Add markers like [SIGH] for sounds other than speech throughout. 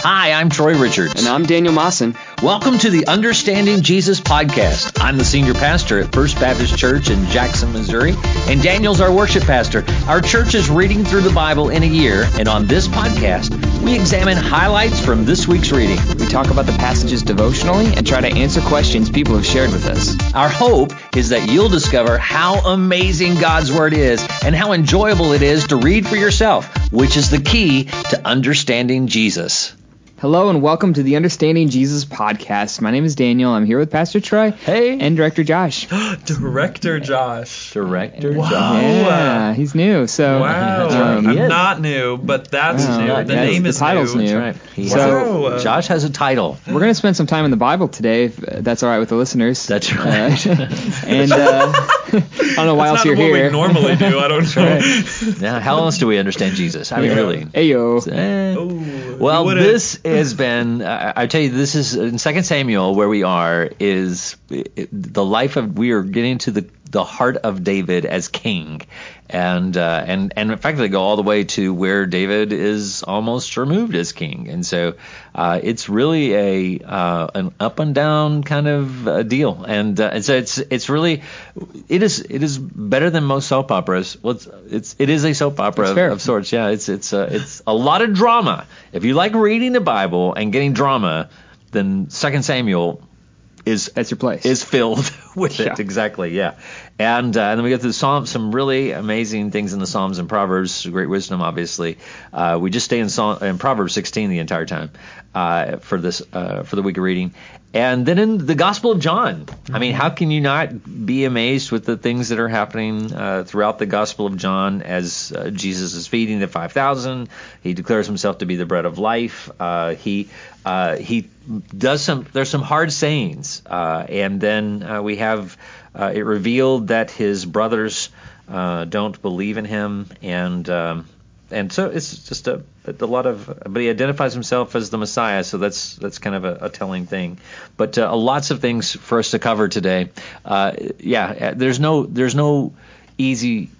Hi, I'm Troy Richards. And I'm Daniel Mawson. Welcome to the Understanding Jesus podcast. I'm the senior pastor at First Baptist Church in Jackson, Missouri, and Daniel's our worship pastor. Our church is reading through the Bible in a year, and on this podcast, we examine highlights from this week's reading. We talk about the passages devotionally and try to answer questions people have shared with us. Our hope is that you'll discover how amazing God's Word is and how enjoyable it is to read for yourself, which is the key to understanding Jesus. Hello and welcome to the Understanding Jesus podcast. My name is Daniel. I'm here with Pastor Troy. Hey. And Director Josh. [GASPS] Director Josh. Director Wow. Josh. Yeah, he's new. So Wow. right, he I'm not new, but that's Wow, new. yeah, the yeah, name the is title's new. new. That's right. He So- has Josh has a title. we're going to spend some time in the Bible today, if uh, that's all right with the listeners. That's right. Uh, [LAUGHS] and uh, [LAUGHS] [LAUGHS] I don't know why else That's not you're what here. we normally do. I don't know. Now, how else do we understand Jesus? I mean, Yeah. really. Ayo. Eh. Ooh, Well, this has been, uh, I tell you, this is in Second Samuel where we are, is the life of, we are getting to the, the heart of David as king. And, uh, and, and in fact, they go all the way to where David is almost removed as king. And so, uh, it's really a, uh, an up and down kind of uh, deal. And, uh, and so it's, it's really, it is, it is better than most soap operas. Well, it's, it's it is a soap opera of, of sorts. Yeah, it's it's uh, it's a lot of drama. If you like reading the Bible and getting drama, then Second Samuel is That's your place. is filled [LAUGHS] with it exactly. Yeah, and uh, and then we get to the Psalms, some really amazing things in the Psalms and Proverbs, great wisdom, obviously. Uh, we just stay in Psalm, in Proverbs 16 the entire time uh, for this uh, for the week of reading. And then in the Gospel of John, I mean, how can you not be amazed with the things that are happening uh, throughout the Gospel of John as uh, Jesus is feeding the 5,000? He declares himself to be the bread of life. He he does some. There's some hard sayings, and then we have uh, it revealed that his brothers uh, don't believe in him, and um, and so it's just a, a lot of. But he identifies himself as the Messiah, so that's that's kind of a, a telling thing. But uh, lots of things for us to cover today. Uh, yeah, there's no there's no easy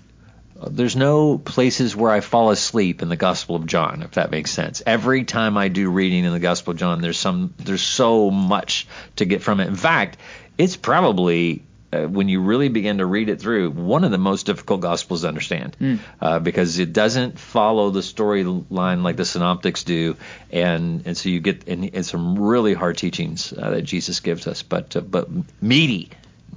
there's no places where I fall asleep in the Gospel of John, if that makes sense. Every time I do reading in the Gospel of John, there's some there's so much to get from it. In fact, it's probably uh, when you really begin to read it through, one of the most difficult gospels to understand uh, because it doesn't follow the storyline like the synoptics do, and and so you get and, and some really hard teachings uh, that Jesus gives us, but uh, but meaty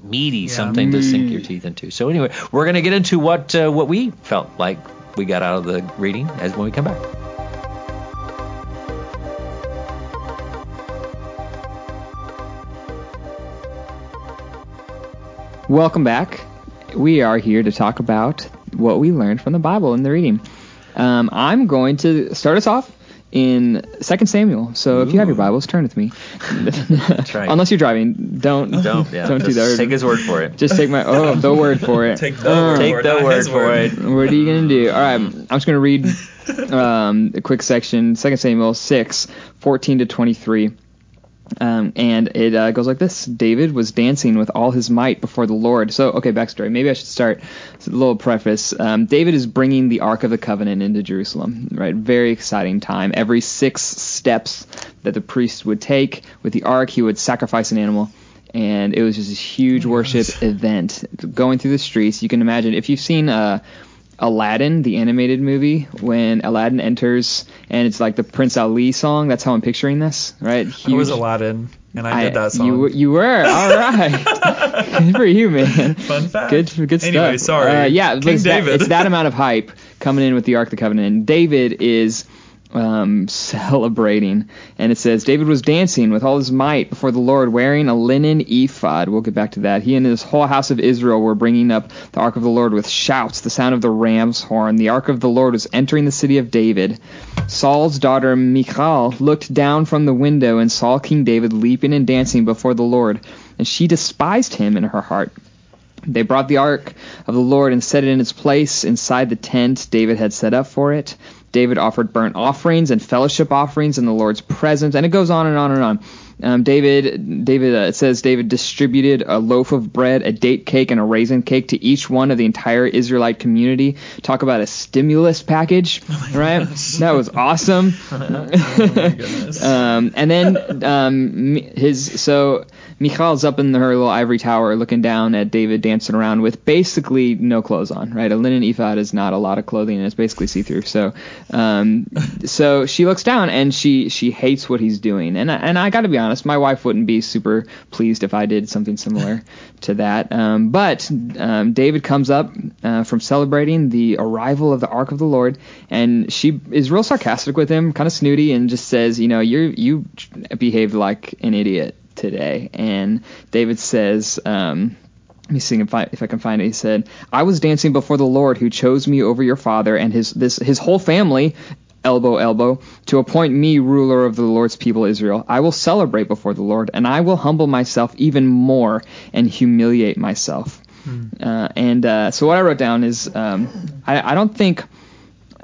meaty something to sink your teeth into. So anyway, we're going to get into what uh, what we felt like we got out of the reading as when we come back. Welcome back. We are here to talk about what we learned from the Bible in the reading. Um, I'm going to start us off in 2 Samuel. So if you have your Bibles, turn with me. [LAUGHS] Right. Unless you're driving, don't Don't yeah, [LAUGHS] don't do just that. Take his word for it. Just take my oh the [LAUGHS] word for it. Take the Uh, word Take for it, the word for it. What are you gonna do? All right, I'm just gonna read um, a quick section, 2 Samuel 6, 14 to 23. Um, and it uh, goes like this: David was dancing with all his might before the Lord. So, okay, backstory. Maybe I should start. A little preface. Um, David is bringing the Ark of the Covenant into Jerusalem. Right, very exciting time. Every six steps that the priest would take with the Ark, he would sacrifice an animal. And it was just this huge worship event going through the streets. You can imagine if you've seen uh, Aladdin, the animated movie, when Aladdin enters and it's like the Prince Ali song. That's how I'm picturing this, right? I was Aladdin, and I, did that song. You, were- you were [LAUGHS] all right. Good for you, man. Fun fact. Good, good stuff. Anyway, sorry. Uh, yeah, King it's that, it's that amount of hype coming in with the Ark of the Covenant. And David is um, celebrating, and it says David was dancing with all his might before the Lord, wearing a linen ephod. We'll get back to that. He and his whole house of Israel were bringing up the Ark of the Lord with shouts, the sound of the ram's horn. The Ark of the Lord was entering the city of David. Saul's daughter Michal looked down from the window and saw King David leaping and dancing before the Lord, and she despised him in her heart. They brought the ark of the Lord and set it in its place inside the tent David had set up for it. David offered burnt offerings and fellowship offerings in the Lord's presence, and it goes on and on and on. Um, David, David, uh, it says David distributed a loaf of bread, a date cake, and a raisin cake to each one of the entire Israelite community. Talk about a stimulus package, [LAUGHS] right? That was awesome. [LAUGHS] [LAUGHS] um, and then um, his so Michal's up in her little ivory tower looking down at David dancing around with basically no clothes on, right? A linen ephod is not a lot of clothing and it's basically see through. So, um, [LAUGHS] so she looks down and she she hates what he's doing. And I, and I got to be honest, my wife wouldn't be super pleased if I did something similar [LAUGHS] to that. Um, but um, David comes up uh, from celebrating the arrival of the Ark of the Lord, and she is real sarcastic with him, kind of snooty, and just says, you know, you you behaved like an idiot today. And David says, um, let me see if I, if I can find it. He said, "I was dancing before the Lord, who chose me over your father and his this his whole family." Elbow, elbow, to appoint me ruler of the Lord's people Israel. I will celebrate before the Lord, and I will humble myself even more and humiliate myself. Hmm. Uh, and uh, so what I wrote down is um, I, I don't think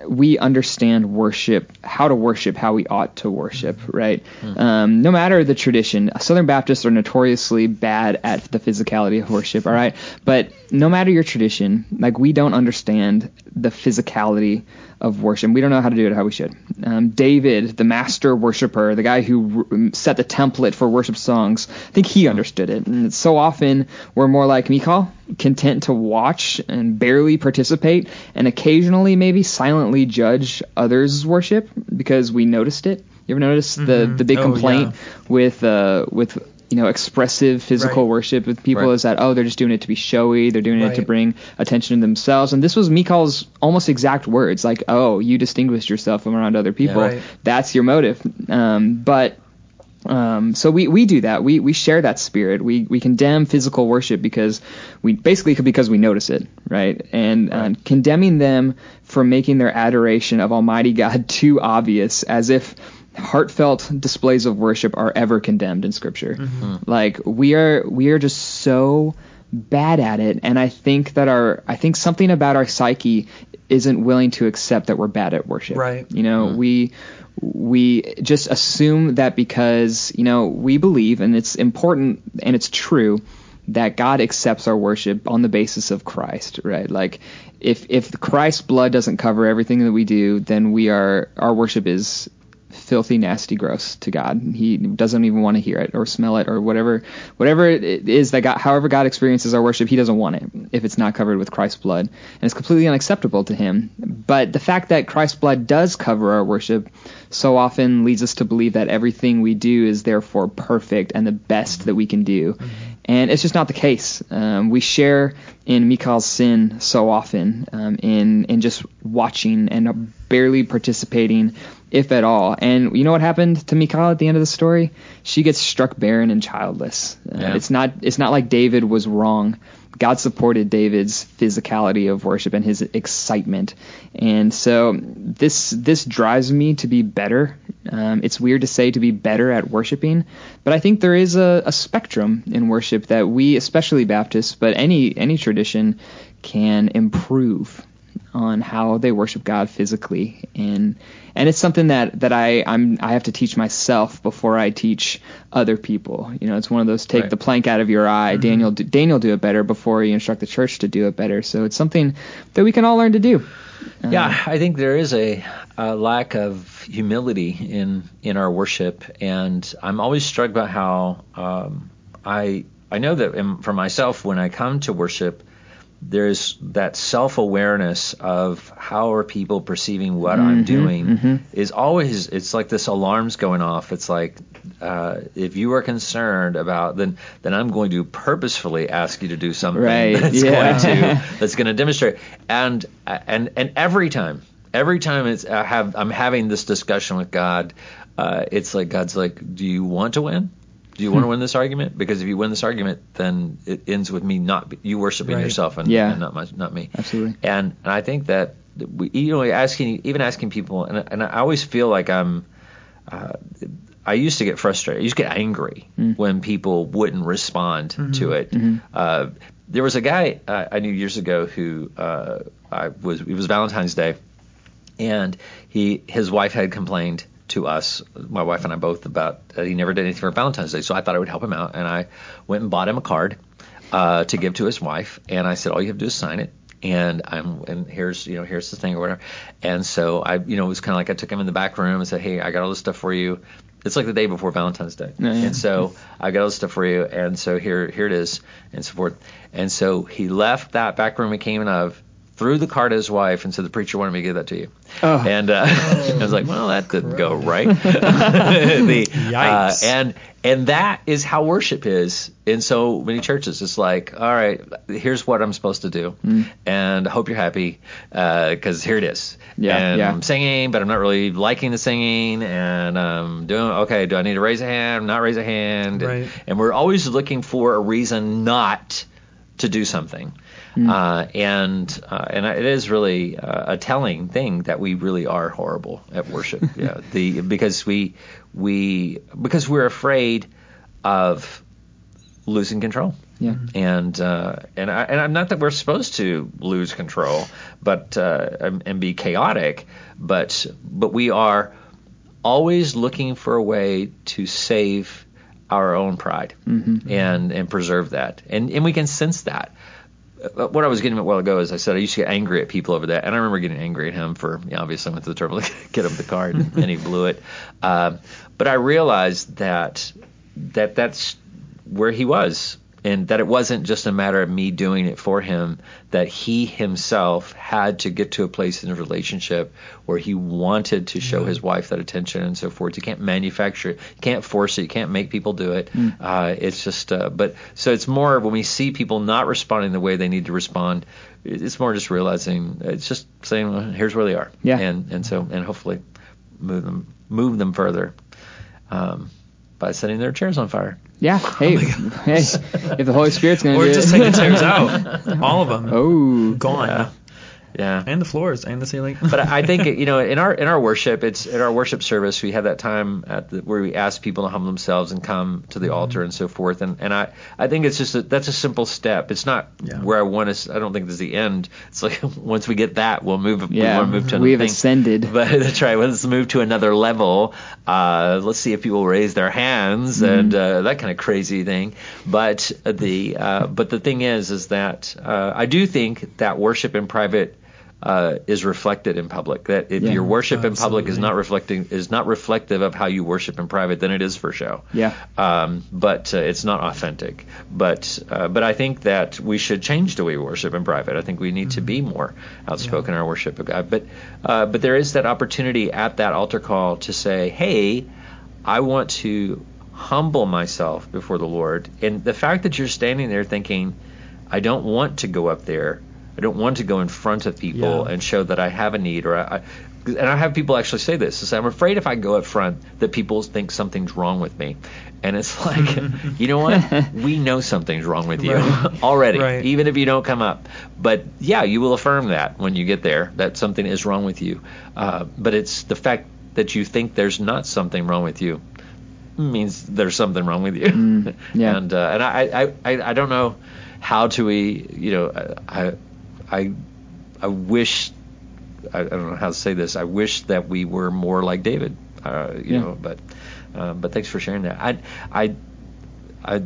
we understand worship, how to worship, how we ought to worship, right? Mm-hmm. Um, no matter the tradition, Southern Baptists are notoriously bad at the physicality of worship, all right? But no matter your tradition, like we don't understand the physicality of worship. We don't know how to do it how we should. Um, David, the master worshiper, the guy who r- set the template for worship songs, I think he understood it. And so often we're more like Michal, content to watch and barely participate, and occasionally maybe silently judge others' worship because we noticed it. You ever notice mm-hmm. the the big oh, complaint yeah. with uh, with you know expressive physical right. worship with people right. is that oh they're just doing it to be showy they're doing right. it to bring attention to themselves and this was Michal's almost exact words like oh you distinguished yourself from around other people yeah, that's your motive um, but um, so we, we do that. We we share that spirit. We we condemn physical worship because we basically because we notice it, right? And uh, condemning them for making their adoration of Almighty God [LAUGHS] too obvious, as if heartfelt displays of worship are ever condemned in scripture. Mm-hmm. Like we are we are just so bad at it and I think that our I think something about our psyche isn't willing to accept that we're bad at worship. Right. You know, mm-hmm. we we just assume that because, you know, we believe and it's important and it's true that God accepts our worship on the basis of Christ, right? Like if if Christ's blood doesn't cover everything that we do, then we are our worship is filthy, nasty, gross to God. He doesn't even want to hear it or smell it or whatever, whatever it is that God, however God experiences our worship, He doesn't want it if it's not covered with Christ's blood, and it's completely unacceptable to Him. But the fact that Christ's blood does cover our worship so often leads us to believe that everything we do is therefore perfect and the best that we can do. Mm-hmm. And it's just not the case. Um, we share in Michal's sin so often um, in in just watching and barely participating if at all. And you know what happened to Michal at the end of the story? She gets struck barren and childless. Uh, yeah. It's not it's not like David was wrong. God supported David's physicality of worship and his excitement, and so this this drives me to be better. Um, it's weird to say to be better at worshiping, but I think there is a, a spectrum in worship that we, especially Baptists, but any any tradition, can improve on how they worship God physically, and and it's something that that I I'm I have to teach myself before I teach other people. You know, it's one of those take right. the plank out of your eye. Mm-hmm. Daniel Daniel do it better before you instruct the church to do it better. So it's something that we can all learn to do. Yeah, um, I think there is a, a, lack of humility in in our worship, and I'm always struck by how um, I I know that for myself when I come to worship, there's that self awareness of how are people perceiving what mm-hmm, I'm doing mm-hmm. is always it's like this alarms going off. It's like uh, if you are concerned about then then I'm going to purposefully ask you to do something right, that's yeah. going to [LAUGHS] that's going to demonstrate and and and every time every time it's I have I'm having this discussion with God, uh, it's like God's like, do you want to win? Do you want to hmm. win this argument? Because if you win this argument, then it ends with me not you worshiping right. yourself and, yeah. and not my, not me. Absolutely. And, and I think that we, you know asking even asking people and and I always feel like I'm. Uh, I used to get frustrated. I used to get angry mm. when people wouldn't respond mm-hmm. to it. Mm-hmm. Uh, there was a guy uh, I knew years ago who uh, I was. It was Valentine's Day, and he his wife had complained to us, my wife and I both, about uh, he never did anything for Valentine's Day. So I thought I would help him out, and I went and bought him a card uh, to give to his wife, and I said, all you have to do is sign it. And I'm and here's you know here's the thing or whatever, and so I you know it was kind of like I took him in the back room and said hey I got all this stuff for you, it's like the day before Valentine's Day, Yeah, yeah. and so I got all this stuff for you, and so here here it is, and so forth. And so he left that back room he came in of, threw the card to his wife, and said the preacher wanted me to give that to you. Oh. And uh, [LAUGHS] I was like, well, that didn't go right. [LAUGHS] [LAUGHS] the, uh, Yikes. and and that is how worship is in so many churches. It's like, all right, here's what I'm supposed to do, and I hope you're happy because here it is. Yeah, and yeah. I'm singing, but I'm not really liking the singing, and um, doing okay. Do I need to raise a hand? Not raise a hand? Right. And we're always looking for a reason not to do something. Uh, and uh, and it is really uh, a telling thing that we really are horrible at worship. [LAUGHS] yeah, the because we we because we're afraid of losing control. Yeah. And uh, and I, and I'm not that we're supposed to lose control, but uh, and and be chaotic, but but we are always looking for a way to save our own pride and and preserve that, and and we can sense that. Uh, What I was getting at a while ago is I said I used to get angry at people over that, and I remember getting angry at him for you know, obviously I went to the trouble [LAUGHS] to get him the card and he [LAUGHS] blew it. Um, but I realized that that that's where he was and that it wasn't just a matter of me doing it for him that he himself had to get to a place in a relationship where he wanted to show his wife that attention and so forth. You can't manufacture it. You can't force it. You can't make people do it. Uh, it's just uh, but so it's more when we see people not responding the way they need to respond it's more just realizing it's just saying well, here's where they are. Yeah. and and so and hopefully move them move them further. Um, by setting their chairs on fire Yeah. Oh hey, hey. If the Holy Spirit's gonna Or do just it. take the chairs [LAUGHS] out. All of them. Oh. Gone. Yeah. Yeah And the floors and the ceiling. but I think [LAUGHS] you know in our in our worship, it's in our worship service we have that time at the, where we ask people to humble themselves and come to the altar and so forth. And and I I think it's just a, that's a simple step. It's not Yeah. where I want us. I don't think this is the end. It's like [LAUGHS] once we get that, we'll move. we Yeah, want to move to another level. we have thing. ascended. [LAUGHS] But that's right. Let's move to another level. Uh, let's see if people raise their hands and uh, that kind of crazy thing. But the uh, but the thing is, is that uh, I do think that worship in private. Uh, is reflected in public. That if Yeah. your worship in public is not reflecting is not reflective of how you worship in private, then it is for show. Yeah. Um, but uh, it's not authentic. But uh, but I think that we should change the way we worship in private. I think we need to be more outspoken in our worship of God. But uh, but there is that opportunity at that altar call to say, hey, I want to humble myself before the Lord. And the fact that you're standing there thinking, I don't want to go up there. I don't want to go in front of people Yeah. and show that I have a need or I, I and I have people actually say this. Say, I'm afraid if I go up front that people think something's wrong with me. And it's [LAUGHS] like, [LAUGHS] you know what? [LAUGHS] We know something's wrong with you Right. already, Right. even if you don't come up. But yeah, you will affirm that when you get there, that something is wrong with you. Uh, but it's the fact that you think there's not something wrong with you means there's something wrong with you. Mm, yeah. and uh, and I, I, I, I don't know how to we you know I I I wish I, I don't know how to say this. I wish that we were more like David. Uh, you Yeah. know, but uh, but thanks for sharing that. I I I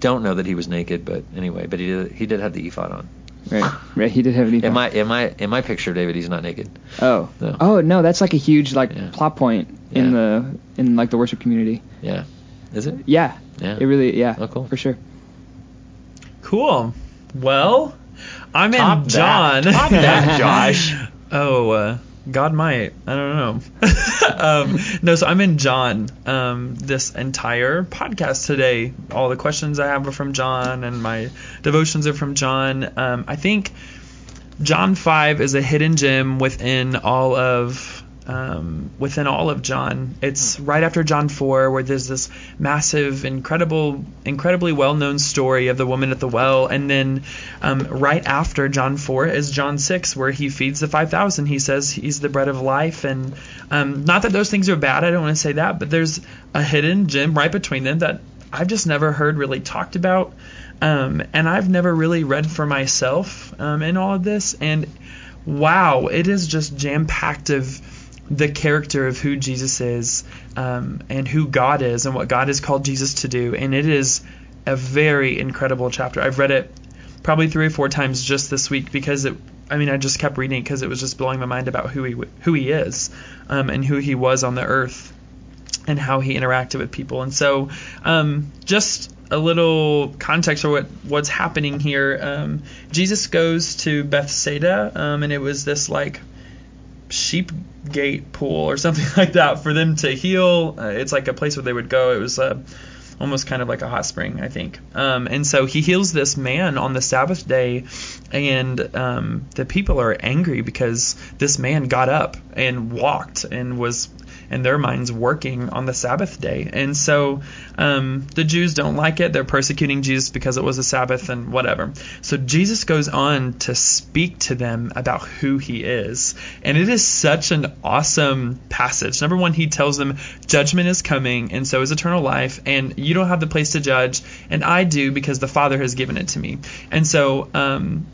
don't know that he was naked, but anyway, but he did he did have the ephod on. Right. Right. He did have any. In my in my in my picture, of David, he's not naked. Oh. No. Oh no, that's like a huge like Yeah. plot point in Yeah. the in like the worship community. Yeah, is it? Yeah. Yeah. It really. Yeah. Oh, cool. For sure. Cool. Well, I'm Top in that. John. Top that, [LAUGHS] Josh. oh, uh, God might. I don't know. [LAUGHS] um, no, so I'm in John. Um, this entire podcast today, all the questions I have are from John, and my devotions are from John. Um, I think John five is a hidden gem within all of um, within all of John. It's right after John four, where there's this massive, incredible, incredibly well-known story of the woman at the well, and then um, right after John four is John six, where he feeds the five thousand. He says he's the bread of life, and um, not that those things are bad. I don't want to say that, but there's a hidden gem right between them that I've just never heard really talked about. Um, and I've never really read for myself um, in all of this. And wow, it is just jam packed of the character of who Jesus is um, and who God is and what God has called Jesus to do. And it is a very incredible chapter. I've read it probably three or four times just this week because it. I mean, I just kept reading because it was just blowing my mind about who he who he is um, and who he was on the earth and how he interacted with people. And so, um, just a little context for what what's happening here. Um, Jesus goes to Bethsaida, um, and it was this like sheep gate pool or [LAUGHS] something like that for them to heal. Uh, it's like a place where they would go. It was uh, almost kind of like a hot spring, I think. Um, and so he heals this man on the Sabbath day, and um, the people are angry because this man got up and walked and was in their minds working on the Sabbath day. And so um, the Jews don't like it. They're persecuting Jesus because it was a Sabbath and whatever. So Jesus goes on to speak to them about who he is. And it is such an awesome passage. Number one, he tells them judgment is coming, and so is eternal life, and you don't have the place to judge, and I do because the Father has given it to me. And so, um,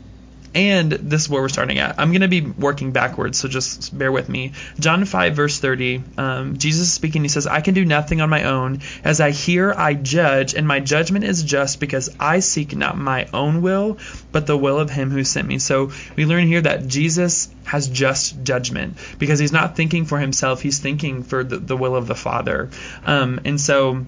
and this is where we're starting at. I'm going to be working backwards, so just bear with me. John 5, verse 30, um, Jesus is speaking. He says, I can do nothing on my own. As I hear, I judge, and my judgment is just because I seek not my own will, but the will of him who sent me. So we learn here that Jesus has just judgment because he's not thinking for himself, he's thinking for the, the will of the Father. Um, and so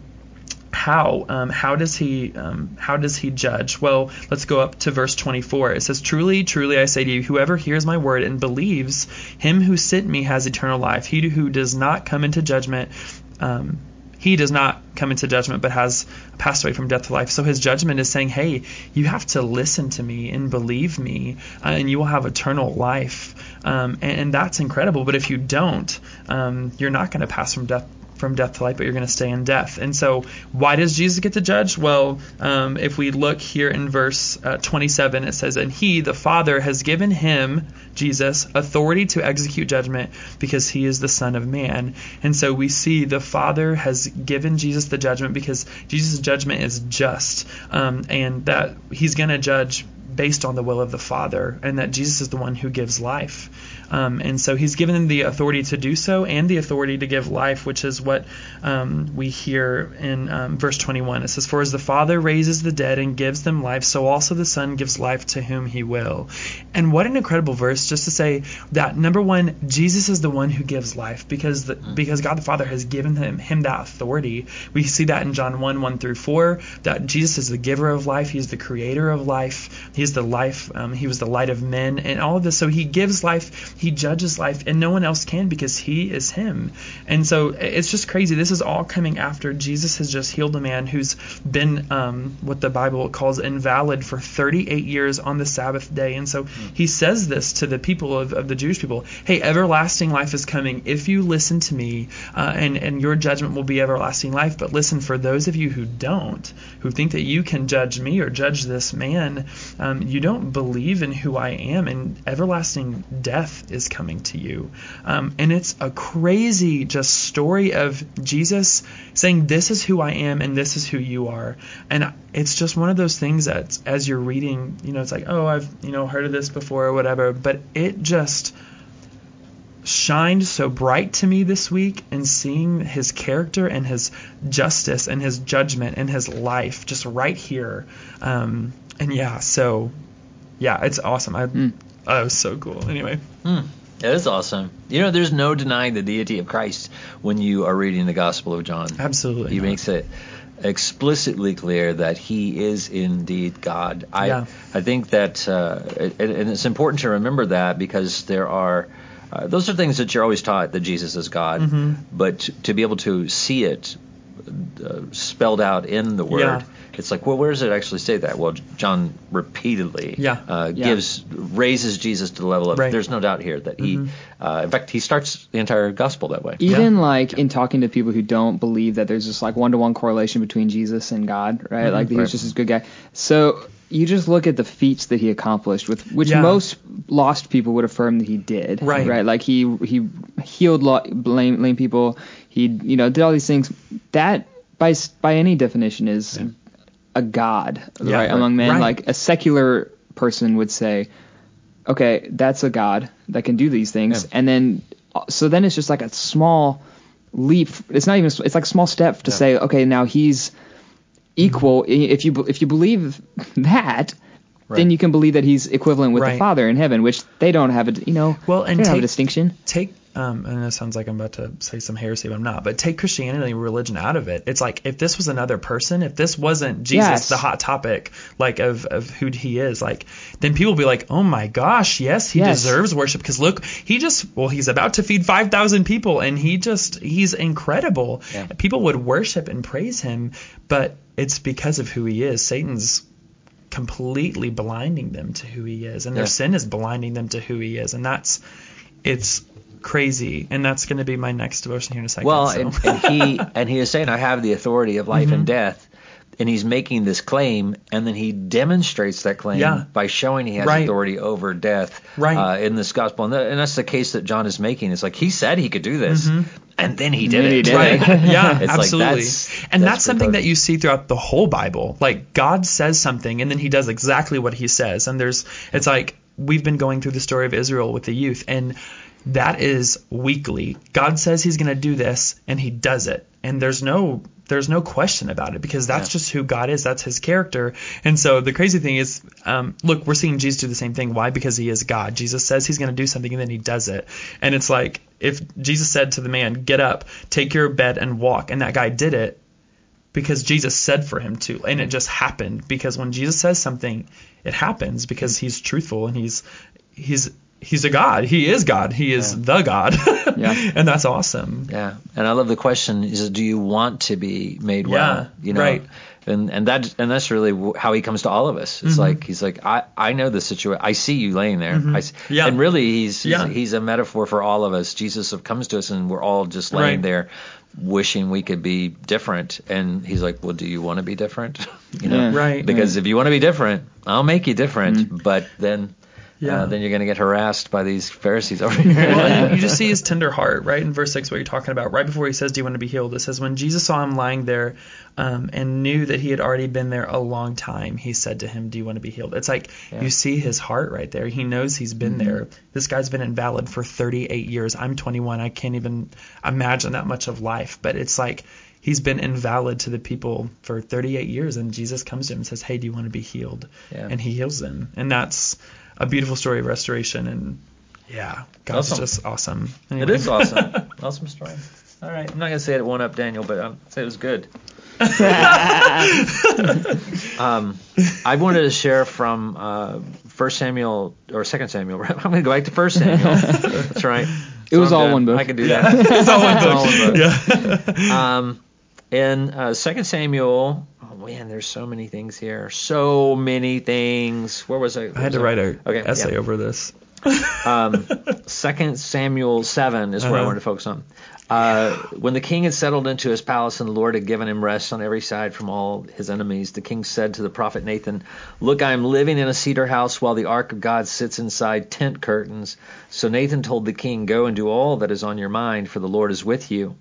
how um, how does he um, how does he judge? Well let's go up to verse 24 it says truly truly i say to you whoever hears my word and believes him who sent me has eternal life. He who does not come into judgment um, he does not come into judgment but has passed away from death to life. So his judgment is saying hey you have to listen to me and believe me uh, and you will have eternal life. Um, and, and, that's incredible. But if you don't um, you're not going to pass from death from death to life, but you're going to stay in death. And so, why does Jesus get to judge? Well, um, if we look here in verse uh, 27, it says, And he, the Father, has given him, Jesus, authority to execute judgment because he is the Son of Man. And so, we see the Father has given Jesus the judgment because Jesus' judgment is just, um, and that he's going to judge based on the will of the Father, and that Jesus is the one who gives life. Um, and so he's given the authority to do so and the authority to give life, which is what um, we hear in um, verse 21. It says, For as the Father raises the dead and gives them life, so also the Son gives life to whom he will. And what an incredible verse just to say that, number one, Jesus is the one who gives life because the, because God the Father has given him, him that authority. We see that in John 1 1 through 4, that Jesus is the giver of life, he's the creator of life, he's the life, um, he was the light of men, and all of this. So he gives life he judges life, and no one else can because He is Him. And so it's just crazy. This is all coming after Jesus has just healed a man who's been um, what the Bible calls invalid for 38 years on the Sabbath day. And so mm. He says this to the people of, of the Jewish people Hey, everlasting life is coming if you listen to me, uh, and, and your judgment will be everlasting life. But listen, for those of you who don't, who think that you can judge me or judge this man, um, you don't believe in who I am, and everlasting death is coming to you. Um, and it's a crazy just story of Jesus saying, This is who I am and this is who you are. And it's just one of those things that as you're reading, you know, it's like, oh, I've, you know, heard of this before or whatever. But it just shined so bright to me this week in seeing his character and his justice and his judgment and his life just right here. Um, and yeah, so yeah, it's awesome. I mm. Oh, was so cool. Anyway. Hmm. That is awesome. You know, there's no denying the deity of Christ when you are reading the Gospel of John. Absolutely. He not. makes it explicitly clear that he is indeed God. I yeah. I think that, uh, and, and it's important to remember that because there are. Uh, those are things that you're always taught that Jesus is God, mm-hmm. but to, to, be able to see it uh, spelled out in the Word yeah it's like, well, where does it actually say that? Well, John repeatedly yeah. Uh, yeah. gives raises Jesus to the level of. Right. There's no doubt here that he, mm-hmm. uh, in fact, he starts the entire gospel that way. Even yeah. like in talking to people who don't believe that there's just like one to one correlation between Jesus and God, right? Mm-hmm. Like he's right. just this good guy. So you just look at the feats that he accomplished with which yeah. most lost people would affirm that he did right right like he he healed lame, lame people he you know did all these things that by by any definition is yeah a god, yeah, right, among men. Right. Like a secular person would say, okay, that's a god that can do these things, yeah. and then so then it's just like a small leap. It's not even. It's like a small step to say, okay, now he's equal. Mm-hmm. If you if you believe that. Right. Then you can believe that he's equivalent with the Father in heaven, which they don't have a you know Well, and they don't have a distinction. take um and it sounds like I'm about to say some heresy, but I'm not. But take Christianity and religion out of it. It's like if this was another person, if this wasn't Jesus, Yes. the hot topic, like of of who he is, like then people would be like, oh my gosh, yes, he Yes. deserves worship because look, he just well, he's about to feed five thousand people, and he just he's incredible. Yeah. People would worship and praise him, but it's because of who he is. Satan's completely blinding them to who he is and their sin is blinding them to who he is and that's it's crazy and that's going to be my next devotion here in a second Well, so. and, and he [LAUGHS] and he is saying, "I have the authority of life Mm-hmm. and death," and he's making this claim, and then he demonstrates that claim Yeah. by showing he has Right. authority over death Right. uh, in this gospel, and, that, and that's the case that John is making. It's like he said he could do this, and then he did then it. he did right it. yeah [LAUGHS] It's like absolutely that's- and that's that's, something pretty that you see throughout the whole bible like god says something and then he does exactly what he says and there's it's like we've been going through the story of israel with the youth and that is weekly god says he's going to do this and he does it and there's no there's no question about it because that's Yeah. just who God is. That's his character. And so the crazy thing is, um, look, we're seeing Jesus do the same thing. Why? Because he is God. Jesus says he's going to do something and then he does it. And it's like if Jesus said to the man, "Get up, take your bed and walk," and that guy did it because Jesus said for him to, and it just happened because when Jesus says something, it happens because he's truthful and he's he's he's a God. He is God. He is the God. [LAUGHS] Yeah. and that's awesome. Yeah, and I love the question: is do you want to be made Yeah, well? You know, right. and and that and that's really how he comes to all of us. Mm-hmm. It's like he's like I I know the situation. I see you laying there. I s- Yeah. and really he's he's, Yeah. he's a metaphor for all of us. Jesus comes to us, and we're all just laying Right. there, wishing we could be different. And he's like, well, do you want to be different? [LAUGHS] you know, Yeah. Right. Because if you want to be different, I'll make you different. Mm-hmm. But then. Yeah. Uh, then you're going to get harassed by these Pharisees over [LAUGHS] here. well, you just see his tender heart, right? In verse 6, what you're talking about. Right before he says, Do you want to be healed? It says, When Jesus saw him lying there um, and knew that he had already been there a long time, he said to him, Do you want to be healed? It's like you see his heart right there. He knows he's been there. This guy's been invalid for 38 years. I'm 21. I can't even imagine that much of life. But it's like he's been invalid to the people for 38 years. And Jesus comes to him and says, Hey, do you want to be healed? Yeah. And he heals him. And that's a beautiful story of restoration. And yeah, God's Awesome. just awesome. It Anyway. is awesome. [LAUGHS] awesome story. All right. I'm not going to say it won up Daniel, but I'll say it was good. [LAUGHS] um, I wanted to share from uh, 1 Samuel or Second Samuel. [LAUGHS] I'm going to go back to First Samuel. That's right. It was I'm all done. one book. I can do that. It's all one book. It's all one book. Yeah. Um, in uh, 2 Samuel, man, there's so many things here. So many things. Where was I? I had to write a Okay, essay yeah. over this. um, [LAUGHS] Second Samuel seven is where I Uh-huh. wanted to focus on. Uh, when the king had settled into his palace and the Lord had given him rest on every side from all his enemies, the king said to the prophet Nathan, "Look, I am living in a cedar house while the ark of God sits inside tent curtains." So Nathan told the king, "Go and do all that is on your mind, for the Lord is with you."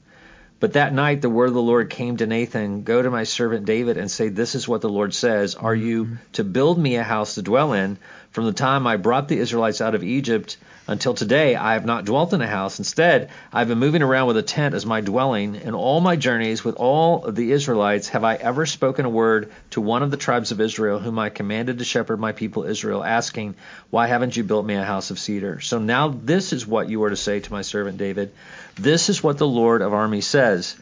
But that night the word of the Lord came to Nathan, Go to my servant David and say, This is what the Lord says. Are you mm-hmm. to build me a house to dwell in? From the time I brought the Israelites out of Egypt until today, I have not dwelt in a house. Instead, I've been moving around with a tent as my dwelling. In all my journeys with all the Israelites, have I ever spoken a word to one of the tribes of Israel, whom I commanded to shepherd my people Israel, asking, Why haven't you built me a house of cedar? So now this is what you are to say to my servant David. This is what the Lord of armies says.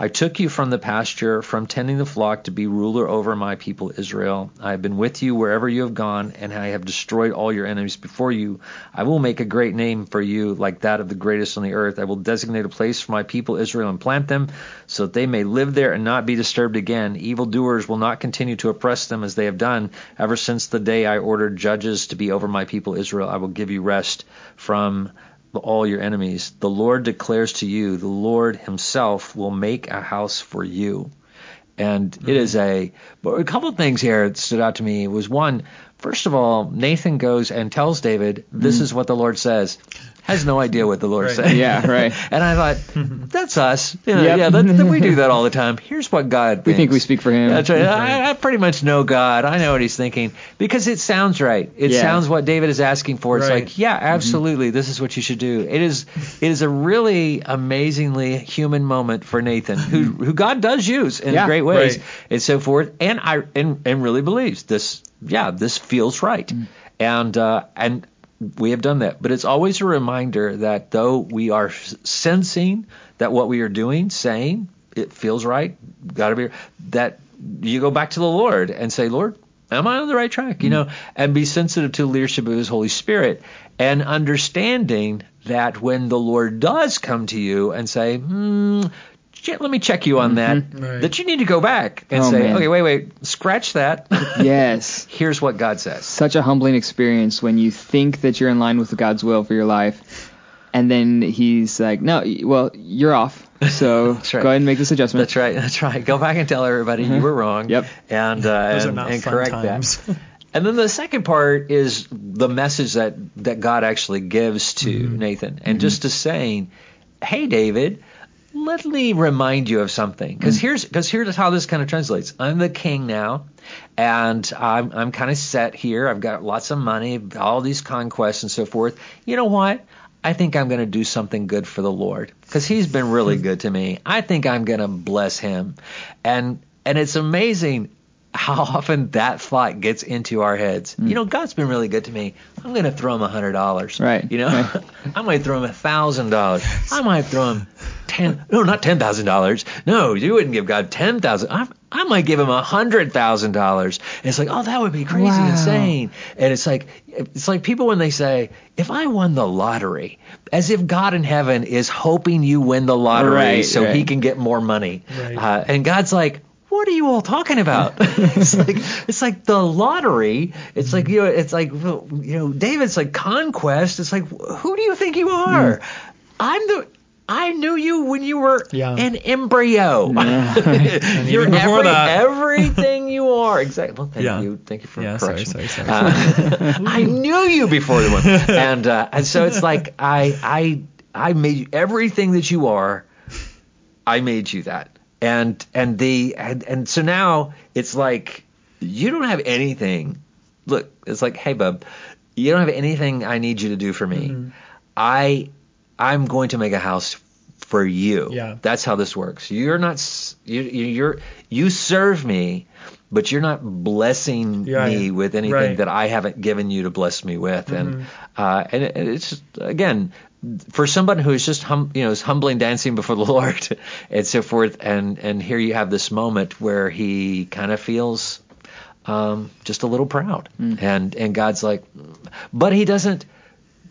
I took you from the pasture, from tending the flock, to be ruler over my people Israel. I have been with you wherever you have gone, and I have destroyed all your enemies before you. I will make a great name for you, like that of the greatest on the earth. I will designate a place for my people Israel and plant them, so that they may live there and not be disturbed again. Evildoers will not continue to oppress them as they have done ever since the day I ordered judges to be over my people Israel. I will give you rest from all your enemies. The Lord declares to you, the Lord Himself will make a house for you. And it mm-hmm. is a, but a couple of things here that stood out to me was one, first of all, Nathan goes and tells David, this mm-hmm. is what the Lord says. Has no idea what the Lord Right. saying. Yeah, right. [LAUGHS] and I thought, [LAUGHS] that's us. You know, Yep. Yeah, that, that we do that all the time. Here's what God We think we speak for him. That's right. I, I pretty much know God. I know what He's thinking because it sounds right. It Yeah. sounds what David is asking for. It's Right. like, yeah, mm-hmm. absolutely. This is what you should do. It is. It is a really amazingly human moment for Nathan, who mm-hmm. who God does use in Yeah. great ways Right. and so forth. And I and, and really believes this. Yeah, this feels right. Mm. And uh, and we have done that. But it's always a reminder that though we are sensing that what we are doing, saying, it feels right, got to be that you go back to the Lord and say, Lord, am I on the right track? You know, and be sensitive to the leadership of His Holy Spirit and understanding that when the Lord does come to you and say, hmm, let me check you on that, Right. that you need to go back and Oh, say, man. okay, wait, wait, scratch that. [LAUGHS] Yes. [LAUGHS] Here's what God says. Such a humbling experience when you think that you're in line with God's will for your life, and then He's like, "No, well, you're off. So [LAUGHS] right. go ahead and make this adjustment." That's right. That's right. Go back and tell everybody you were wrong. Yep. And uh, Those are and, not and fun correct times. that. And then the second part is the message that that God actually gives to Mm-hmm. Nathan, and just to saying, "Hey, David." Let me remind you of something, because Mm. here's because here's how this kind of translates. I'm the king now, and I'm I'm kind of set here. I've got lots of money, all these conquests and so forth. You know what? I think I'm going to do something good for the Lord because He's been really [LAUGHS] good to me. I think I'm going to bless Him, and and it's amazing how often that thought gets into our heads. You know, God's been really good to me. I'm going to throw him a hundred dollars. Right, You know, right. [LAUGHS] I might throw him a thousand dollars. I might throw him ten. No, not ten thousand dollars. No, you wouldn't give God ten thousand. I, I might give him a hundred thousand dollars. It's like, oh, that would be crazy, Wow. insane. And it's like, it's like people when they say, if I won the lottery, as if God in heaven is hoping you win the lottery Right, so He can get more money. Right. Uh, and God's like, what are you all talking about? [LAUGHS] it's like it's like the lottery. It's like you know, it's like you know, David's like conquest. It's like who do you think you are? I'm the I knew you when you were Yeah. an embryo. [LAUGHS] You're every- everything you are. Exactly. Well, thank Yeah. you. Thank you for Yeah, sorry, sorry, sorry. Uh, [LAUGHS] I knew you before the one, and uh, and so it's like I I I made you everything that you are. I made you that, and and the and, and so now it's like you don't have anything. Look, it's like, hey, bub, you don't have anything I need you to do for me. Mm-hmm. I I'm going to make a house for you. Yeah. That's how this works. You're not you you- you're you serve me, but you're not blessing Yeah, me yeah. with anything Right. that I haven't given you to bless me with. And Mm-hmm. uh, and it- it's just again for someone who is just hum, you know is humbling dancing before the [LAUGHS] Lord and so forth. And and here you have this moment where he kind of feels um, just a little proud, Mm. and and God's like, but he doesn't.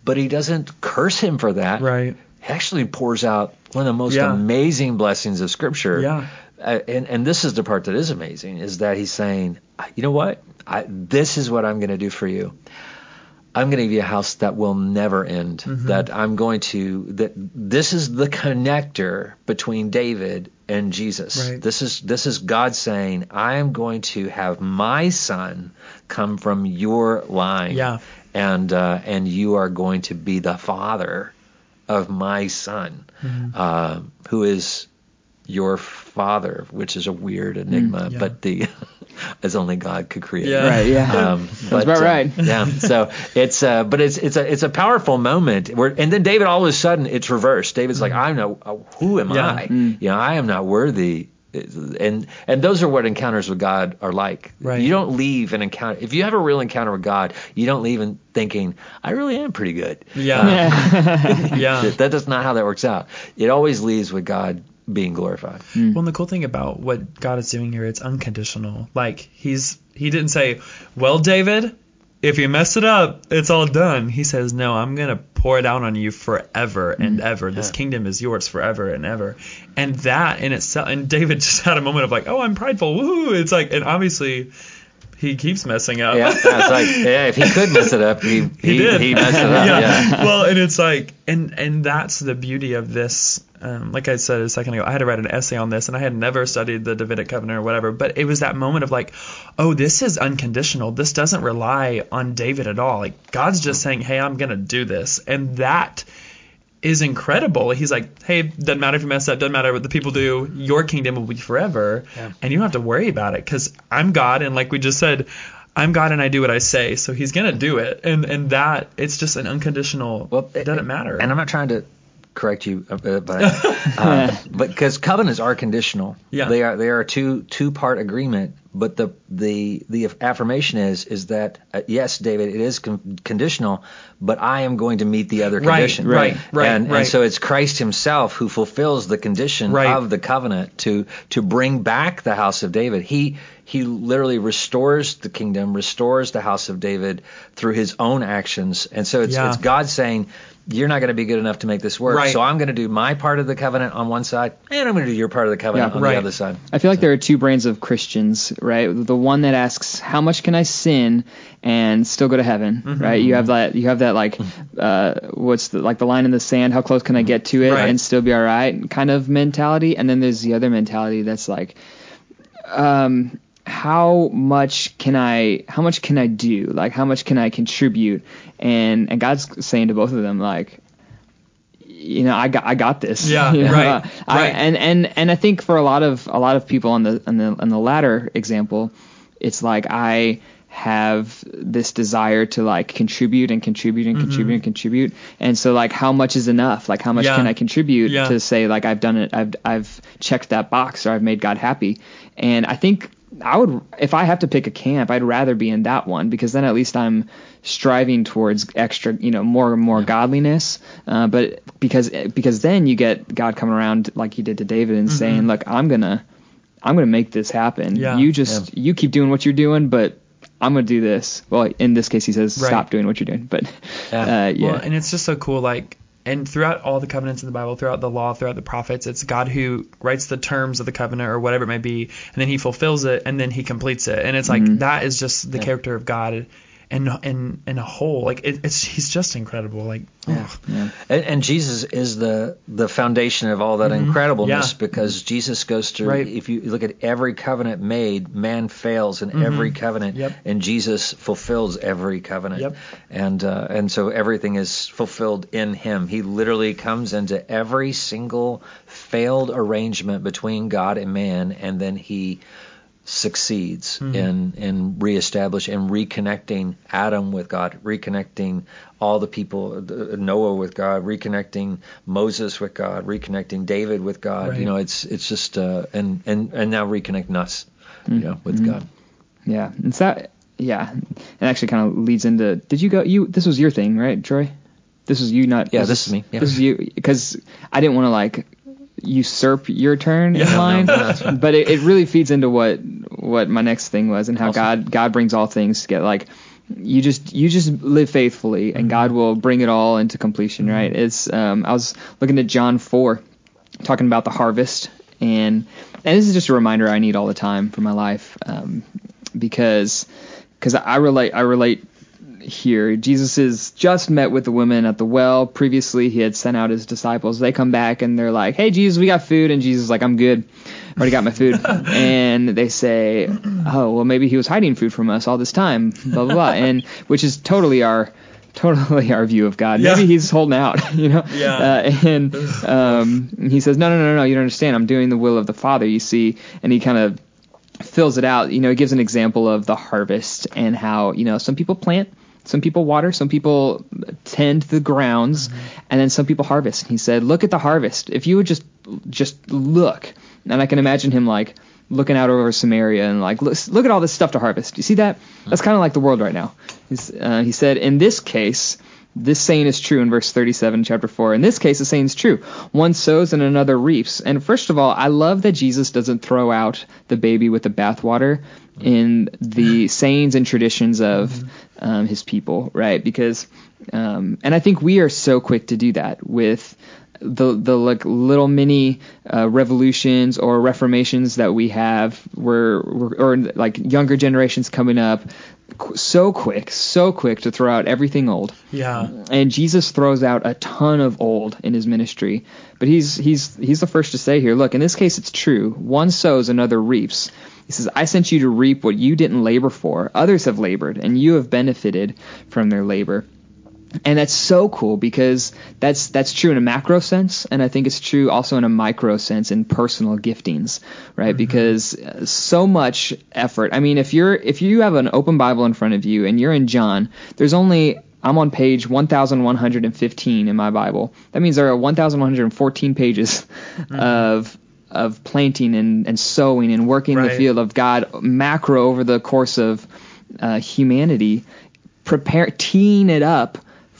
But he doesn't curse him for that. Right. He actually pours out one of the most Yeah. amazing blessings of Scripture. Yeah. Uh, and and this is the part that is amazing is that he's saying, you know what? I, this is what I'm going to do for you. I'm going to give you a house that will never end. Mm-hmm. That I'm going to that this is the connector between David and Jesus. Right. This is this is God saying, I am going to have my son come from your line. Yeah. And uh, and you are going to be the father of my son, Mm-hmm. uh, who is your father, which is a weird enigma, Mm, yeah. but the [LAUGHS] as only God could create. Yeah. Right, yeah. Um, [LAUGHS] That's about uh, right. [LAUGHS] yeah. So it's uh, but it's it's a it's a powerful moment where and then David all of a sudden it's reversed. David's like, I'm not. uh, who am Mm. Yeah. I? You know, I am not worthy. And and those are what encounters with God are like. Right. You don't leave an encounter if you have a real encounter with God. You don't leave in thinking I really am pretty good. Yeah. Um, [LAUGHS] yeah. [LAUGHS] That, that is not how that works out. It always leaves with God being glorified. Mm. Well, and the cool thing about what God is doing here, it's unconditional. Like he's he didn't say, "Well, David, if you mess it up, it's all done." He says, "No, I'm gonna pour it out on you forever and mm-hmm. ever. This Yeah. kingdom is yours forever and ever." And that in itself, and David [LAUGHS] just had a moment of like, "Oh, I'm prideful." Woohoo! It's like, and obviously. He keeps messing up. Yeah, it's like [LAUGHS] yeah, if he could mess it up, he he, did. he messed it up. yeah. [LAUGHS] well, and it's like, and and that's the beauty of this. Um, like I said a second ago, I had to write an essay on this, and I had never studied the Davidic covenant or whatever. But it was that moment of like, oh, this is unconditional. This doesn't rely on David at all. Like God's just saying, hey, I'm gonna do this, and that is incredible. He's like, hey, doesn't matter if you mess up, doesn't matter what the people do, your kingdom will be forever, Yeah. and you don't have to worry about it because I'm God, and like we just said, I'm God and I do what I say, so He's gonna do it, and and that it's just an unconditional. Well, it doesn't matter. And I'm not trying to correct you, uh, but uh, but [LAUGHS] because covenants are conditional. Yeah. They are they are a two two part agreement. But the the the affirmation is is that uh, yes, David, it is con- conditional, but I am going to meet the other Right, condition. right, right, And right. and so it's Christ Himself who fulfills the condition Right. of the covenant to to bring back the house of David. He he literally restores the kingdom, restores the house of David through his own actions. And so it's Yeah. it's God saying, You're not going to be good enough to make this work. Right. So I'm going to do my part of the covenant on one side, and I'm going to do your part of the covenant Yeah. on Right. the other side. I feel like there are two brands of Christians, right? The one that asks, "How much can I sin and still go to heaven?" Mm-hmm. Right? You have that. You have that like, [LAUGHS] uh, what's the like the line in the sand? How close can I get to it Right. and still be all right? Kind of mentality. And then there's the other mentality that's like, um, how much can I? How much can I do? Like, how much can I contribute? And and God's saying to both of them, like, you know, I got I got this. Yeah, [LAUGHS] You know, right, I, right. And and and I think for a lot of a lot of people on the on the on the latter example, it's like I have this desire to like contribute and contribute and contribute and contribute. And so like how much is enough? Like how much Mm-hmm. Yeah. can I contribute Yeah. to say like I've done it I've I've checked that box or I've made God happy. And I think I would if I have to pick a camp, I'd rather be in that one because then at least I'm striving towards extra, you know, more and more godliness. Uh, but because because then you get God coming around like he did to David and saying, "Look, I'm gonna I'm gonna make this happen. Yeah. You just you keep doing what you're doing, but I'm gonna do this." Well, in this case, he says, Right. "Stop doing what you're doing." [LAUGHS] But Yeah. uh, yeah, Well, and it's just so cool, like, and throughout all the covenants in the Bible, throughout the law, throughout the prophets, it's God who writes the terms of the covenant or whatever it may be, and then He fulfills it, and then He completes it, and it's like mm-hmm. that is just the character of God, and in in a whole, like it, it's He's just incredible, like, ugh. And, and Jesus is the the foundation of all that incredibleness Mm-hmm. Yeah. because Jesus goes through. Right. If you look at every covenant made, man fails in every covenant, Mm-hmm. Yep. and Jesus fulfills every covenant. Yep. And uh, and so everything is fulfilled in Him. He literally comes into every single failed arrangement between God and man, and then He succeeds Mm-hmm. in in reestablish and reconnecting Adam with God, reconnecting all the people, Noah with God, reconnecting Moses with God, reconnecting David with God. Right. You know, it's it's just uh, and and and now reconnecting us, you know, with Mm-hmm. God. yeah, and so yeah, it actually kind of leads into. Did you go? You this was your thing, right, Troy? This was you, not Yeah, this is me, yeah. This is you because I didn't want to like usurp your turn in Yeah. line, [LAUGHS] No, no, but it, it really feeds into what what my next thing was and how God God brings all things together. Like you just you just live faithfully and God will bring it all into completion. Right? It's um I was looking at John four, talking about the harvest and and this is just a reminder I need all the time for my life um, because because I relate I relate here. Jesus is just met with the women at the well. Previously, he had sent out his disciples. They come back and they're like, "Hey, Jesus, we got food." And Jesus is like, "I'm good. I already got my food." [LAUGHS] and they say, "Oh, well, maybe he was hiding food from us all this time." Blah blah blah. and [LAUGHS] which is totally our totally our view of God. Yeah. Maybe he's holding out, [LAUGHS] you know. Yeah. Uh, and um, he says, "No, no, no, no. You don't understand. I'm doing the will of the Father." You see, and he kind of fills it out. You know, he gives an example of the harvest and how you know some people plant, some people water, some people tend the grounds, and then some people harvest. And He said, "Look at the harvest. If you would just just look," and I can imagine him like looking out over Samaria and like look, look at all this stuff to harvest. You see that? That's kind of like the world right now. He's, uh, he said, in this case. This saying is true in verse 37, chapter 4. In this case, the saying is true. One sows and another reaps. And first of all, I love that Jesus doesn't throw out the baby with the bathwater in the sayings and traditions of um, his people, right? Because, um, and I think we are so quick to do that with the the like little mini uh, revolutions or reformations that we have, where we're, or like younger generations coming up, so quick, so quick to throw out everything old. yeah, And Jesus throws out a ton of old in his ministry, but he's he's he's the first to say here, look, in this case it's true. One sows, another reaps. He says, I sent you to reap what you didn't labor for. Others have labored, and you have benefited from their labor. And that's so cool because that's that's true in a macro sense and i think it's true also in a micro sense in personal giftings right? Mm-hmm. because uh, so much effort. I mean if you're if you have an open bible in front of you and you're in john there's only i'm on page 1115 in my bible. That means there are 1114 pages Mm-hmm. of of planting and, and sowing and working the field of god macro over the course of uh, humanity. Prepare teeing it up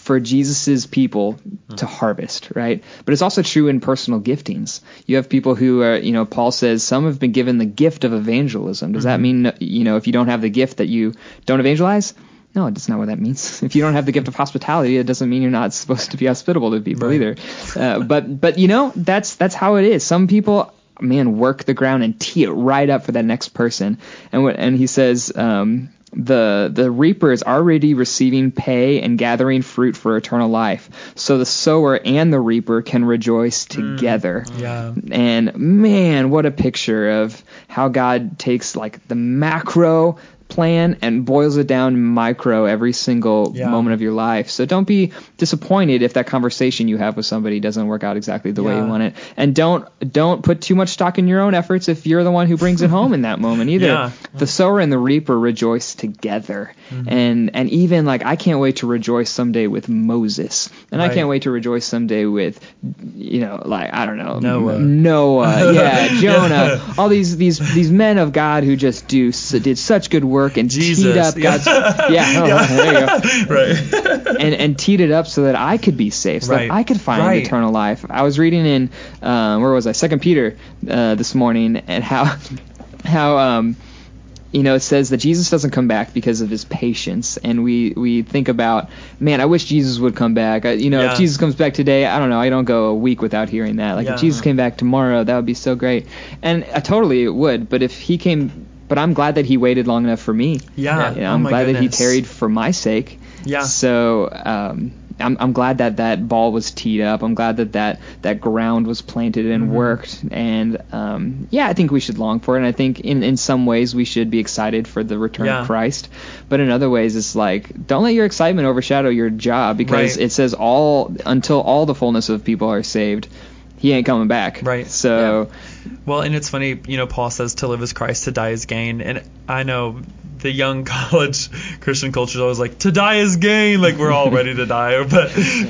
for Jesus's people to harvest, right? But it's also true in personal giftings. You have people who are, you know, Paul says some have been given the gift of evangelism. Does that mean, you know, if you don't have the gift that you don't evangelize? No, that's not what that means. [LAUGHS] If you don't have the gift of hospitality, it doesn't mean you're not [LAUGHS] supposed to be hospitable to people Right. either. Uh, but but you know, that's that's how it is. Some people man work the ground and tee it right up for that next person. And what and he says um, the the reaper is already receiving pay and gathering fruit for eternal life. So the sower and the reaper can rejoice mm. together. Yeah. And man, what a picture of how God takes like the macro plan and boils it down micro every single Yeah. moment of your life. So don't be disappointed if that conversation you have with somebody doesn't work out exactly the way you want it. And don't don't put too much stock in your own efforts if you're the one who brings it home in that moment [LAUGHS] either. Yeah. Mm-hmm. The sower and the reaper rejoice together. And and even like I can't wait to rejoice someday with Moses. And I can't wait to rejoice someday with you know like I don't know Noah. Noah, [LAUGHS] yeah, Jonah, all these these these men of God who just do did such good work and Jesus. teed up Yeah. God's yeah, oh, there you go [LAUGHS] right. and and teed it up so that I could be safe, so Right. that I could find Right. eternal life. I was reading in um, where was I? Second Peter uh, this morning, and how [LAUGHS] how um you know it says that Jesus doesn't come back because of his patience, and we we think about man, I wish Jesus would come back. I, you know, Yeah. if Jesus comes back today, I don't know, I don't go a week without hearing that. Like Yeah. if Jesus came back tomorrow, that would be so great, and I totally it would. But if he came. But I'm glad that he waited long enough for me. Yeah. You know, Oh I'm my glad that he tarried for my sake. Yeah. So um, I'm I'm glad that that ball was teed up. I'm glad that that that ground was planted and Mm-hmm. worked. And um, yeah, I think we should long for it. And I think in in some ways we should be excited for the return Yeah. of Christ. But in other ways, it's like don't let your excitement overshadow your job because Right. it says all until all the fullness of people are saved. He ain't coming back. Right. So Well, and it's funny, you know, Paul says to live is Christ, to die is gain. And I know the young [LAUGHS] college Christian culture is always like, to die is gain. Like we're all ready to [LAUGHS] die. But,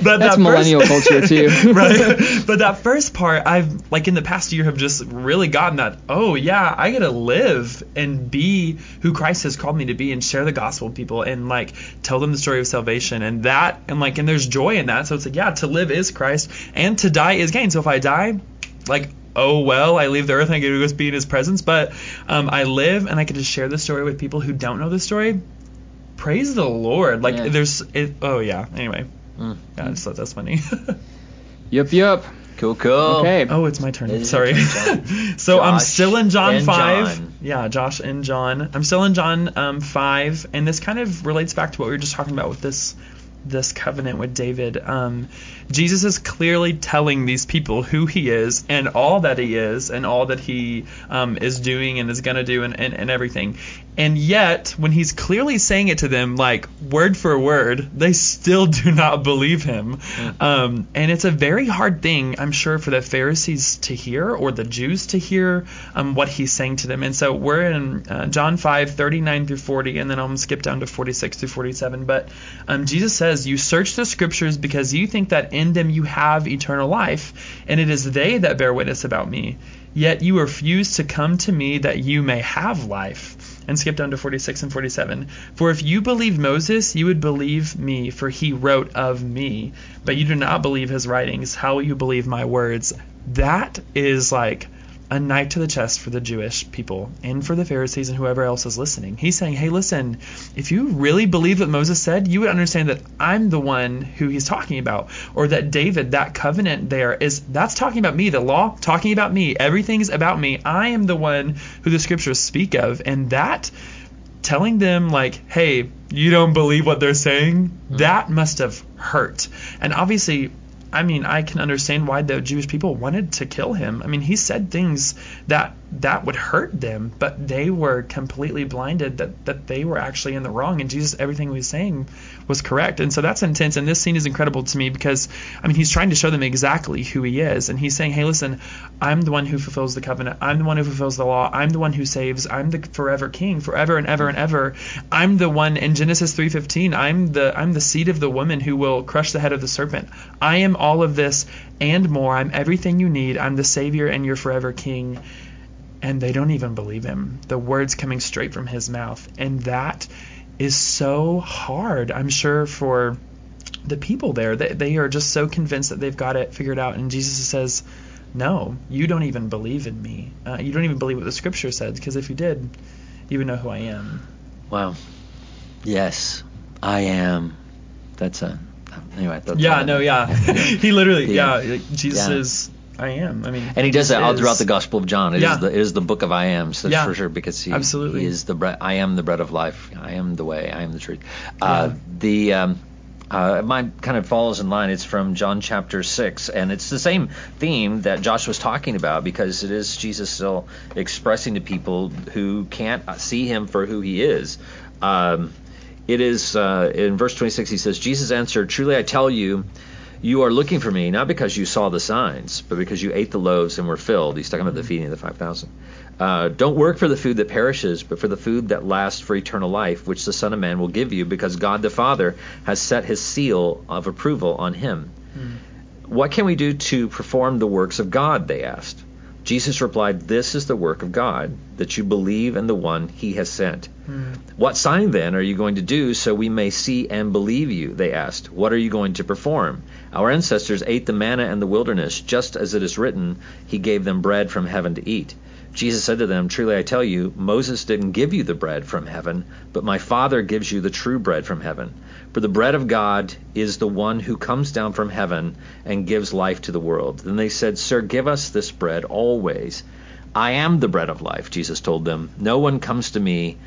but That's that millennial first, culture, too. [LAUGHS] right. But that first part, I've, like in the past year, have just really gotten that, oh, yeah, I get to live and be who Christ has called me to be and share the gospel with people and like tell them the story of salvation. And that, and like, and there's joy in that. So it's like, yeah, to live is Christ and to die is gain. So if I die, like oh well i leave the earth and i get to go be in his presence but um, i live and i get to share the story with people who don't know the story praise the lord like Yeah. there's it oh yeah anyway yeah I just thought that's funny [LAUGHS] yep, yep. Cool, cool. Okay. oh it's my turn It is sorry turn, John. [LAUGHS] so i'm still in john 5 John. yeah josh and john i'm still in john um, 5 and this kind of relates back to what we were just talking about with this this covenant with David. Um, Jesus is clearly telling these people who he is and all that he is and all that he um, is doing and is going to do and, and, and everything. And yet, when he's clearly saying it to them, like word for word, they still [LAUGHS] do not believe him. Um, and it's a very hard thing, I'm sure, for the Pharisees to hear or the Jews to hear um, what he's saying to them. And so we're in uh, John 5, 39 through 40, and then to skip down to 46 through 47. But um, Jesus says, You search the scriptures because you think that in them you have eternal life, and it is they that bear witness about me. Yet you refuse to come to me that you may have life. And skip down to 46 and 47. For if you believed Moses, you would believe me, for he wrote of me. But you do not believe his writings. How will you believe my words? That is like a knife to the chest for the Jewish people and for the Pharisees and whoever else is listening. He's saying, hey, listen, if you really believe what Moses said, you would understand that I'm the one who he's talking about, or that David, that covenant there is that's talking about me, the law talking about me, everything's about me. I am the one who the scriptures speak of, and that telling them like, hey, you don't believe what they're saying, hmm. that must have hurt. And obviously, I mean, I can understand why the Jewish people wanted to kill him. I mean, he said things that that would hurt them, but they were completely blinded that that they were actually in the wrong, and Jesus, everything he was saying was correct. And so that's intense. And this scene is incredible to me because, I mean, he's trying to show them exactly who he is, and he's saying, hey, listen, I'm the one who fulfills the covenant. I'm the one who fulfills the law. I'm the one who saves. I'm the forever king, forever and ever and ever. I'm the one in Genesis 3:15. I'm the I'm the seed of the woman who will crush the head of the serpent. I am all of this and more. I'm everything you need. I'm the Savior and your forever King. And they don't even believe him. The words coming straight from his mouth. And that is so hard, I'm sure, for the people there. They, they are just so convinced that they've got it figured out. And Jesus says, No, you don't even believe in me. Uh, you don't even believe what the scripture says, because if you did, you would know who I am. Wow. Yes, I am. That's a anyway. That's yeah, no, yeah. [LAUGHS] he literally, Yeah. yeah, Jesus Yeah. is, I am. I mean, And he does that all is- throughout the Gospel of John. It is Yeah. the, it is the book of I am, so Yeah. for sure, because he, Absolutely. he is the bread. I am the bread of life. I am the way. I am the truth. Uh, Yeah. The um, uh, mine kind of follows in line. It's from John chapter six, and it's the same theme that Josh was talking about because it is Jesus still expressing to people who can't see him for who he is. Um, it is uh, in verse 26. He says, "Jesus answered, Truly I tell you." You are looking for me not because you saw the signs, but because you ate the loaves and were filled. He's talking about the feeding of the 5,000. Uh, don't work for the food that perishes, but for the food that lasts for eternal life, which the Son of Man will give you, because God the Father has set his seal of approval on him. What can we do to perform the works of God? They asked. Jesus replied, This is the work of God, that you believe in the one he has sent. Hmm. What sign then are you going to do so we may see and believe you? They asked. What are you going to perform? Our ancestors ate the manna in the wilderness, just as it is written, He gave them bread from heaven to eat. Jesus said to them, Truly I tell you, Moses didn't give you the bread from heaven, but my Father gives you the true bread from heaven. For the bread of God is the one who comes down from heaven and gives life to the world. Then they said, Sir, give us this bread always. I am the bread of life, Jesus told them. No one comes to me,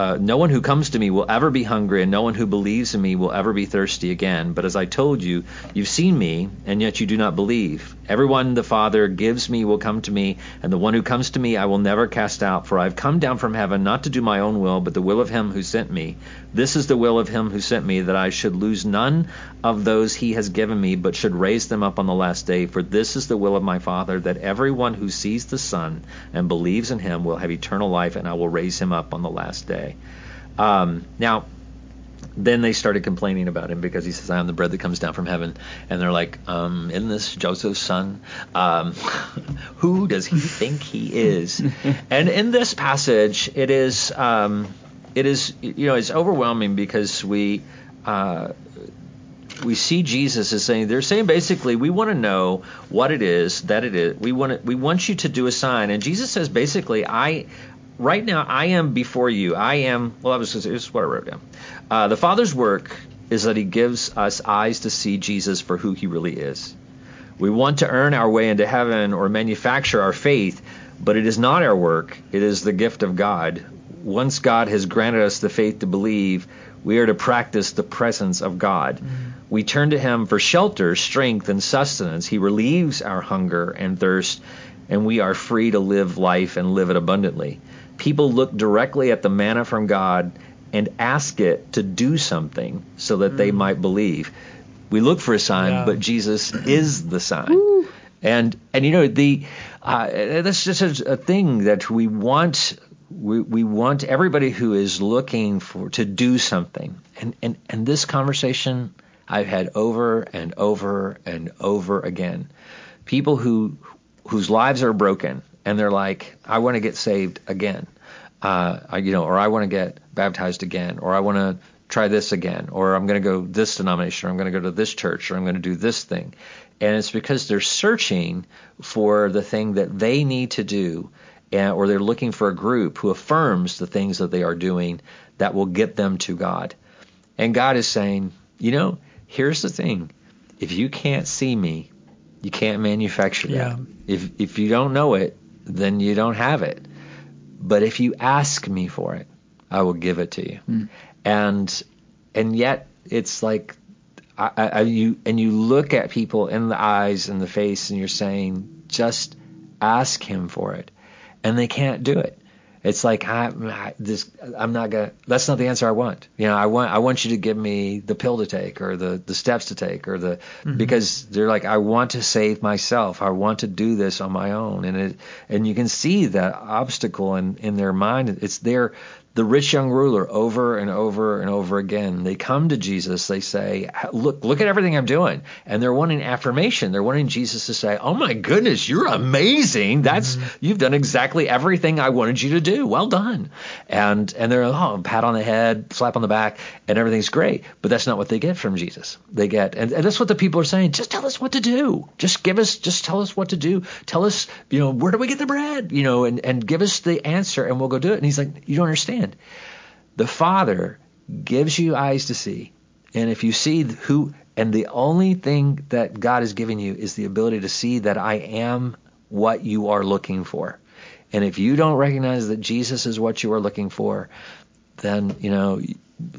uh, no one who comes to me will ever be hungry, and no one who believes in me will ever be thirsty again. But as I told you, you've seen me, and yet you do not believe. Everyone the Father gives me will come to me, and the one who comes to me I will never cast out. For I have come down from heaven not to do my own will, but the will of him who sent me. This is the will of him who sent me, that I should lose none of those he has given me, but should raise them up on the last day. For this is the will of my Father, that everyone who sees the Son and believes in him will have eternal life, and I will raise him up on the last day. Um, now, then they started complaining about him because he says, I am the bread that comes down from heaven. And they're like, um, Isn't this Joseph's son? Um, [LAUGHS] who does he think he is? [LAUGHS] and in this passage, it is, um, it is, you know, it's overwhelming because we, uh, we see Jesus as saying they're saying basically we want to know what it is that it is we want to, we want you to do a sign and Jesus says basically I right now I am before you I am well this is what I wrote down uh, the Father's work is that He gives us eyes to see Jesus for who He really is we want to earn our way into heaven or manufacture our faith but it is not our work it is the gift of God once God has granted us the faith to believe we are to practice the presence of God. We turn to Him for shelter, strength, and sustenance. He relieves our hunger and thirst, and we are free to live life and live it abundantly. People look directly at the manna from God and ask it to do something so that they might believe. We look for a sign, Yeah. but Jesus [CLEARS THROAT] is the sign. And and you know the uh, that's just a, a thing that we want. We, we want everybody who is looking for to do something. And, and and this conversation I've had over and over and over again. People who whose lives are broken and they're like, I want to get saved again. Uh, I, you know, or I want to get baptized again, or I want to try this again, or I'm going to go this denomination, or I'm going to go to this church, or I'm going to do this thing. And it's because they're searching for the thing that they need to do, and, or they're looking for a group who affirms the things that they are doing that will get them to God. And God is saying, you know, here's the thing. If you can't see me, you can't manufacture that. Yeah. If if you don't know it, then you don't have it. But if you ask me for it, I will give it to you. Hmm. And and yet it's like I, I, you and you look at people in the eyes and the face, and you're saying, just ask Him for it, and they can't do it. It's like I, I this I'm not gonna. That's not the answer I want. You know, I want I want you to give me the pill to take or the the steps to take or the mm-hmm. because they're like I want to save myself. I want to do this on my own, and it and you can see that obstacle in in their mind. It's there the rich young ruler over and over and over again. They come to Jesus. They say, "Look, look at everything I'm doing," and they're wanting affirmation. They're wanting Jesus to say, "Oh my goodness, you're amazing. That's mm-hmm. you've done exactly everything I wanted you to do. Well done." And and they're oh, pat on the head, slap on the back, and everything's great. But that's not what they get from Jesus. They get, and, and that's what the people are saying. Just tell us what to do. Just give us, just tell us what to do. Tell us, you know, where do we get the bread? You know, and and give us the answer, and we'll go do it. And he's like, you don't understand understand. The Father gives you eyes to see. And if you see who, and the only thing that God has given you is the ability to see that I am what you are looking for. And if you don't recognize that Jesus is what you are looking for, then, you know,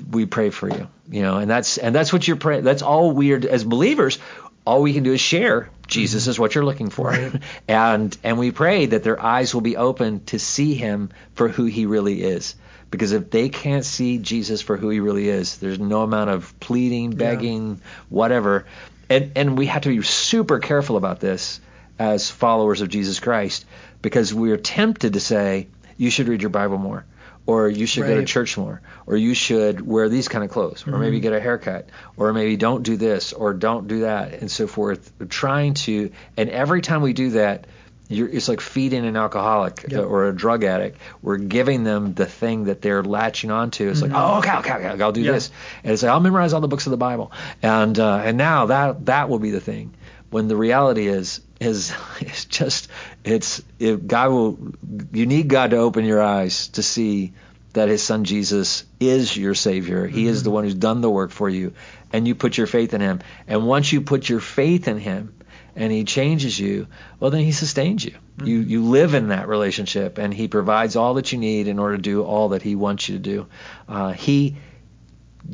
we pray for you. You know, and that's and that's what you're praying. That's all we are as believers. All we can do is share. Jesus is what you're looking for, right. [LAUGHS] and and we pray that their eyes will be open to see Him for who He really is. Because if they can't see Jesus for who he really is, there's no amount of pleading, begging, yeah. whatever. And and we have to be super careful about this as followers of Jesus Christ because we're tempted to say you should read your Bible more or you should right. go to church more, or you should wear these kind of clothes, or mm-hmm. maybe get a haircut, or maybe don't do this, or don't do that, and so forth. trying to, and every time we do that, it's like feeding an alcoholic yep. or a drug addict. We're giving them the thing that they're latching onto. It's mm-hmm. like, oh, okay, okay, okay, I'll do yep. this, and it's like I'll memorize all the books of the Bible, and uh, and now that that will be the thing. When the reality is is [LAUGHS] it's just it's it, God will you need God to open your eyes to see that His Son Jesus is your Savior. He mm-hmm. is the one who's done the work for you, and you put your faith in Him. And once you put your faith in Him and he changes you, well, then he sustains you. Mm-hmm. You you live in that relationship, and he provides all that you need in order to do all that he wants you to do. Uh, he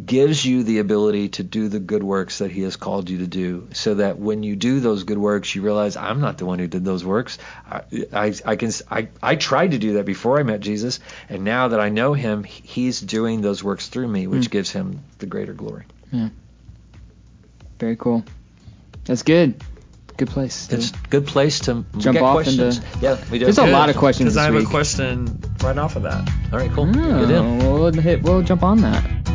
gives you the ability to do the good works that he has called you to do so that when you do those good works you realize i'm not the one who did those works i, I, I can I, I tried to do that before i met jesus and now that i know him he's doing those works through me which mm. gives him the greater glory yeah very cool that's good good place. It's a good place to jump off questions. into. Yeah, we do. There's good, a lot of questions. Because I have week. a question right off of that. All right, cool. Oh, we'll hit. We'll jump on that.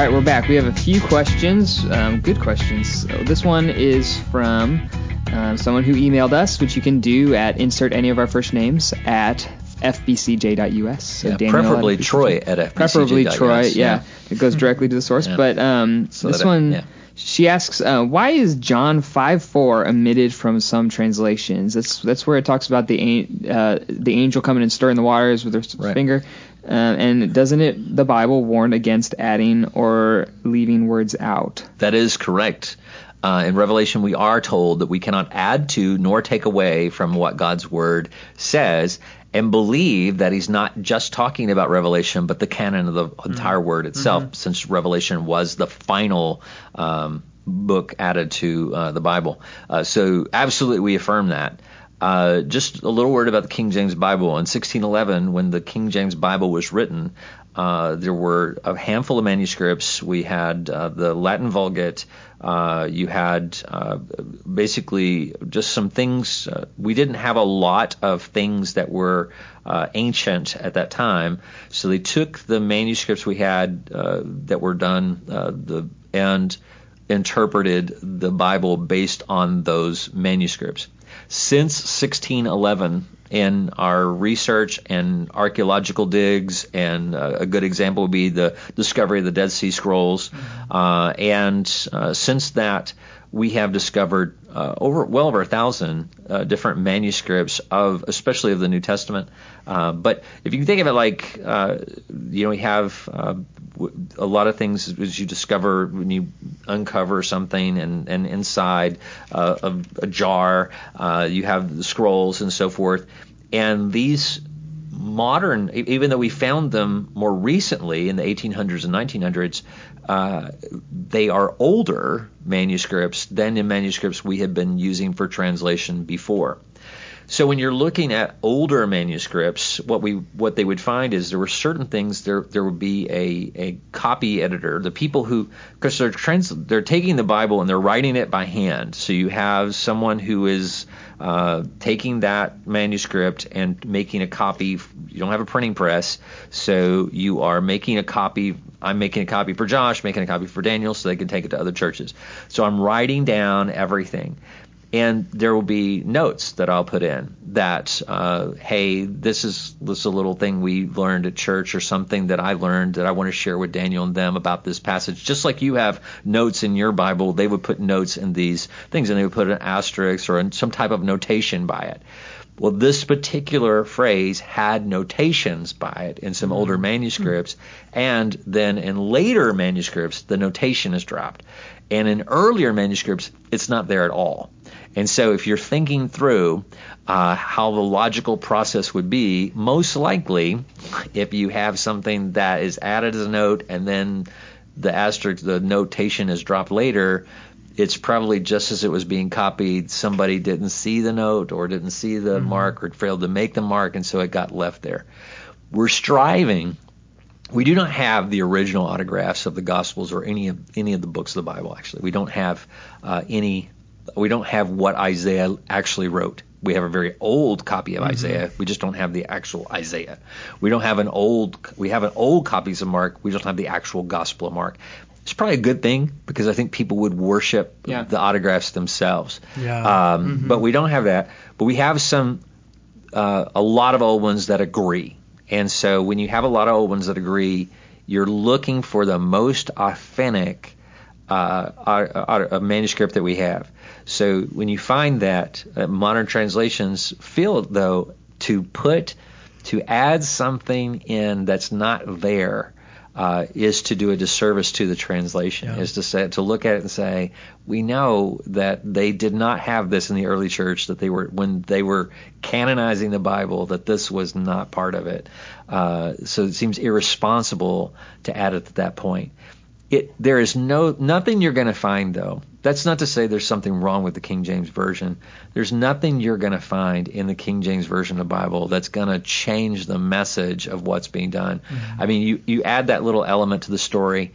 All right, we're back. We have a few questions, um, good questions. So this one is from um, someone who emailed us, which you can do at insert any of our first names at fbcj.us. So yeah, preferably at Troy at fbcj.us. Preferably Troy, yeah. yeah. It goes directly to the source. Yeah. But um, so this one, she asks, uh, why is John 5:4 omitted from some translations? That's that's where it talks about the uh, the angel coming and stirring the waters with her right. finger. Uh, and doesn't it the Bible warn against adding or leaving words out? That is correct. Uh, in Revelation, we are told that we cannot add to nor take away from what God's word says, and believe that He's not just talking about Revelation, but the canon of the mm-hmm. entire word itself, mm-hmm. since Revelation was the final um, book added to uh, the Bible. Uh, so, absolutely, we affirm that. Uh, just a little word about the King James Bible. In 1611, when the King James Bible was written, uh, there were a handful of manuscripts. We had uh, the Latin Vulgate. Uh, you had uh, basically just some things. Uh, we didn't have a lot of things that were ancient at that time, so they took the manuscripts we had that were done the and interpreted the Bible based on those manuscripts. Since 1611 in our research and archaeological digs, and uh, a good example would be the discovery of the Dead Sea Scrolls. Uh, and uh, since that, we have discovered uh, over well over a thousand uh, different manuscripts of, especially of the New Testament. Uh, but if you can think of it like, uh, you know, we have uh, a lot of things as you discover when you uncover something, and, and inside uh, of a jar, you have the scrolls and so forth. And these modern, even though we found them more recently in the 1800s and 1900s, uh, they are older manuscripts than the manuscripts we had been using for translation before. So when you're looking at older manuscripts, what we what they would find is there were certain things there there would be a, a copy editor, the people who because they're trans they're taking the Bible and they're writing it by hand. So you have someone who is uh, taking that manuscript and making a copy. You don't have a printing press, so you are making a copy. I'm making a copy for Josh, making a copy for Daniel, so they can take it to other churches. So I'm writing down everything and there will be notes that I'll put in that, uh, hey, this is this is a little thing we learned at church or something that I learned that I want to share with Daniel and them about this passage. Just like you have notes in your Bible, they would put notes in these things and they would put an asterisk or some type of notation by it. Well, this particular phrase had notations by it in some older mm-hmm. manuscripts, and then in later manuscripts, the notation is dropped. And in earlier manuscripts, it's not there at all. And so if you're thinking through uh, how the logical process would be, most likely, if you have something that is added as a note and then the asterisk, the notation is dropped later, it's probably just as it was being copied, somebody didn't see the note or didn't see the mm-hmm. mark or failed to make the mark, and so it got left there. We're striving. We do not have the original autographs of the Gospels or any of any of the books of the Bible. Actually, we don't have uh, any we don't have what Isaiah actually wrote. We have a very old copy of mm-hmm. Isaiah. We just don't have the actual Isaiah. We don't have an old. We have an old copies of Mark. We just don't have the actual Gospel of Mark. It's probably a good thing because I think people would worship yeah. the autographs themselves. Yeah. Um, mm-hmm. But we don't have that. But we have some, uh, a lot of old ones that agree. And so when you have a lot of old ones that agree, you're looking for the most authentic uh, a manuscript that we have. So when you find that, uh, modern translations feel though to put to add something in that's not there uh, is to do a disservice to the translation. Yeah. Is to say to look at it and say we know that they did not have this in the early church. That they were when they were canonizing the Bible that this was not part of it. Uh, so it seems irresponsible to add it at that point. It, there is no nothing you're going to find though. That's not to say there's something wrong with the King James version. There's nothing you're going to find in the King James version of the Bible that's going to change the message of what's being done. Mm-hmm. I mean, you you add that little element to the story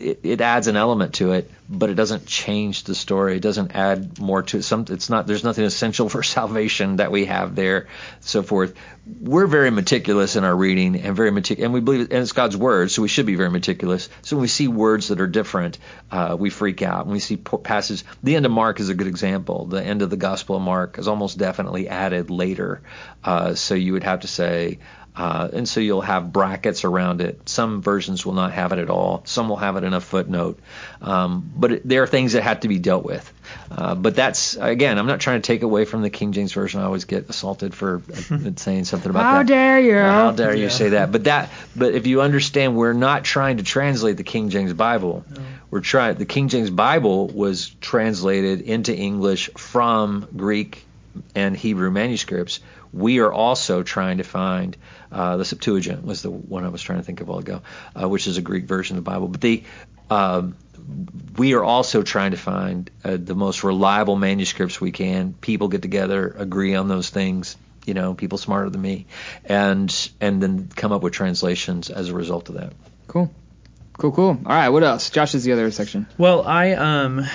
it, it, adds an element to it, but it doesn't change the story. It doesn't add more to it. Some, it's not. There's nothing essential [LAUGHS] for salvation that we have there, so forth. We're very meticulous in our reading and very meticulous, and we believe, and it's God's word, so we should be very meticulous. So when we see words that are different, uh, we freak out. When we see passages, the end of Mark is a good example. The end of the Gospel of Mark is almost definitely added later, uh, so you would have to say uh, and so you'll have brackets around it. Some versions will not have it at all. Some will have it in a footnote. Um, but it, there are things that have to be dealt with. Uh, but that's again, I'm not trying to take away from the King James version. I always get assaulted for [LAUGHS] saying something about How that. How dare you? How dare you say that? But that, but if you understand, we're not trying to translate the King James Bible. No. We're trying. The King James Bible was translated into English from Greek and Hebrew manuscripts. We are also trying to find uh, the Septuagint was the one I was trying to think of a while ago, uh, which is a Greek version of the Bible. But the um, we are also trying to find uh, the most reliable manuscripts we can. People get together, agree on those things. You know, people smarter than me, and and then come up with translations as a result of that. Cool, cool, cool. All right, what else? Josh is the other section. Well, I um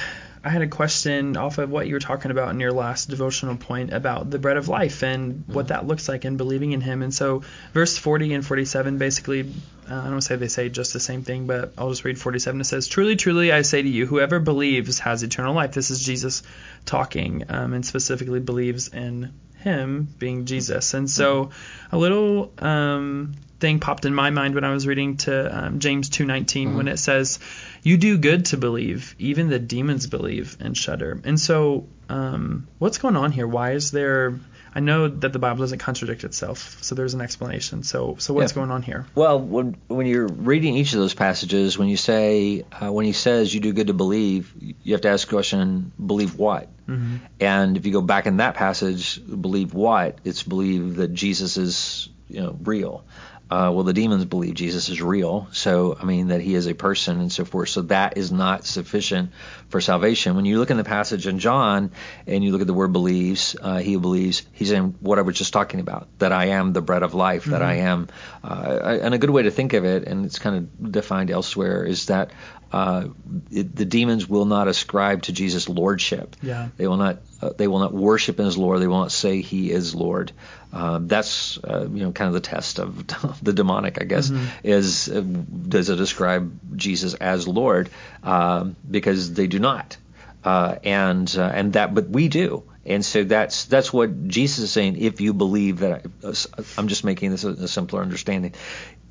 I had a question off of what you were talking about in your last devotional point about the bread of life and Mm-hmm. what that looks like and believing in Him. And so, verse 40 and 47 basically, uh, I don't say they say just the same thing, but I'll just read 47. It says, Truly, truly, I say to you, whoever believes has eternal life. This is Jesus talking, um, and specifically believes in Him being Jesus. And so, a little um, thing popped in my mind when I was reading to um, James 2:19 when it says, "You do good to believe; even the demons believe and shudder." And so, um, what's going on here? Why is there? I know that the Bible doesn't contradict itself, so there's an explanation. So, so what's Yeah. going on here? Well, when when you're reading each of those passages, when you say uh, when he says you do good to believe, you have to ask the question, believe what? Mm-hmm. And if you go back in that passage, believe what? It's believe that Jesus is you know real. Uh, well, the demons believe Jesus is real, so I mean that he is a person and so forth. So that is not sufficient for salvation. When you look in the passage in John and you look at the word believes, uh, he believes, he's in what I was just talking about, that I am the bread of life, that I am. Uh, and a good way to think of it, and it's kind of defined elsewhere, is that uh, it, the demons will not ascribe to Jesus lordship. Yeah. They will not. Uh, they will not worship him as Lord. They will not say He is Lord. Um, that's uh, you know kind of the test of [LAUGHS] the demonic, I guess. Is uh, does it describe Jesus as Lord? Um, because they do not, uh, and uh, and that, but we do. And so that's that's what Jesus is saying. If you believe that, I, uh, I'm just making this a, a simpler understanding.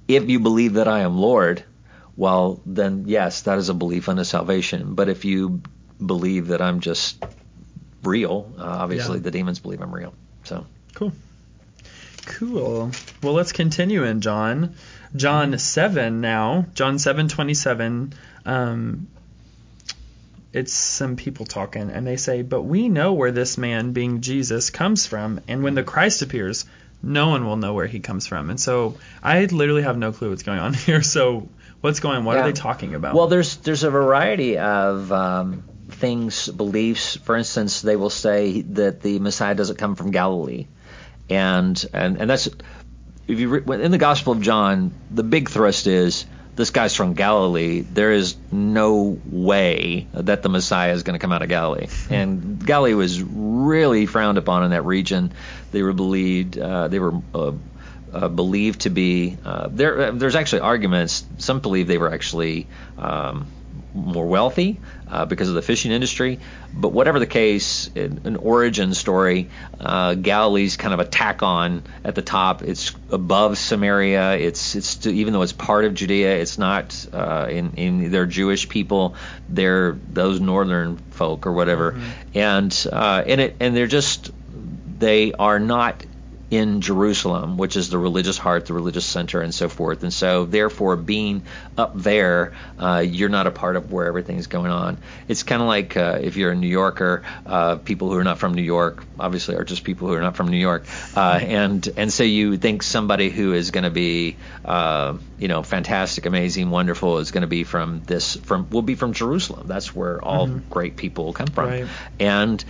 If you believe that I am Lord, well, then yes, that is a belief unto salvation. But if you believe that I'm just real, uh, obviously Yeah. the demons believe I'm real. So Cool. Cool. Well, let's continue in John. John 7 now. John 7:27. Um it's some people talking and they say, "But we know where this man being Jesus comes from, and when the Christ appears, no one will know where he comes from." And so I literally have no clue what's going on [LAUGHS] here. So what's going on? What Yeah. are they talking about? Well, there's there's a variety of um, things, beliefs. For instance, they will say that the Messiah doesn't come from Galilee, and and and that's if you re- in the Gospel of John, the big thrust is this guy's from Galilee. There is no way that the Messiah is going to come out of Galilee, [LAUGHS] and Galilee was really frowned upon in that region. They were believed uh, they were. Uh, uh, believed to be uh, there. uh, There's actually arguments. Some believe they were actually um, more wealthy uh, because of the fishing industry. But whatever the case, in, an origin story, uh, Galilee's kind of a tack on at the top. It's above Samaria. It's it's even though it's part of Judea, it's not uh, in in they're Jewish people. They're those northern folk or whatever, and uh, and it and they're just they are not in Jerusalem, which is the religious heart, the religious center, and so forth. And so, therefore, being up there, uh, you're not a part of where everything's going on. It's kind of like uh, if you're a New Yorker, uh, people who are not from New York, obviously, are just people who are not from New York, uh, and and so you think somebody who is going to be, uh, you know, fantastic, amazing, wonderful is going to be from this from will be from Jerusalem. That's where all great people come from, Right. and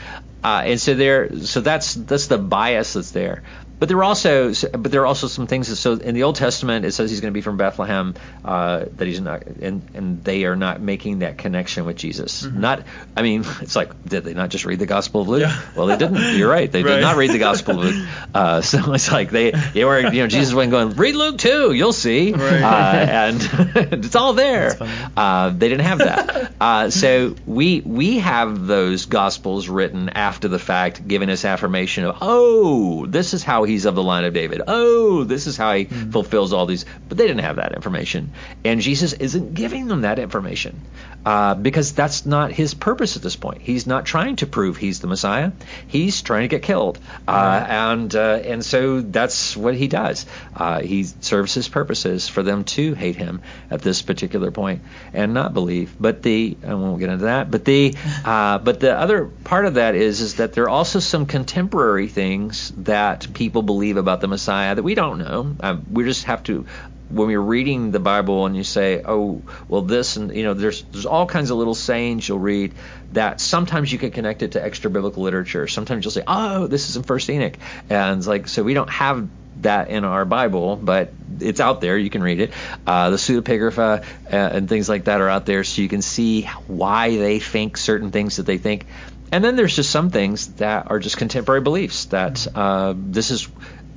uh, and so there, so that's that's the bias that's there. But there are also, but there are also some things. That, so in the Old Testament, it says he's going to be from Bethlehem. Uh, that he's not, and and they are not making that connection with Jesus. Not, I mean, [LAUGHS] it's like, did they not just read the Gospel of Luke? Yeah. Well, they didn't. [LAUGHS] You're right. They Right. did not read the Gospel of Luke. [LAUGHS] Uh, so it's like they, they were, you know, Jesus went going, read Luke too. You'll see. Right. Uh, and it's all there. Uh, they didn't have that. Uh, so we we have those gospels written after the fact, giving us affirmation of, oh, this is how he's of the line of David. Oh, this is how he fulfills all these. But they didn't have that information, and Jesus isn't giving them that information uh, because that's not his purpose at this point. He's not trying to prove he's the Messiah. He's trying to get killed, uh, and uh, and so that's what he does. Uh, he serves his purposes for them to hate him at this particular point and not believe. But the I won't get into that. But the [LAUGHS] uh, but the other part of that is is that there are also some contemporary things that people believe about the Messiah that we don't know. We just have to when you're reading the Bible and you say, "Oh, well, this," and you know, there's there's all kinds of little sayings you'll read that sometimes you can connect it to extra biblical literature. Sometimes you'll say, "Oh, this is in First Enoch," and it's like so we don't have that in our Bible, but it's out there. You can read it. Uh, the pseudepigrapha uh, and things like that are out there, so you can see why they think certain things that they think. And then there's just some things that are just contemporary beliefs that uh, this is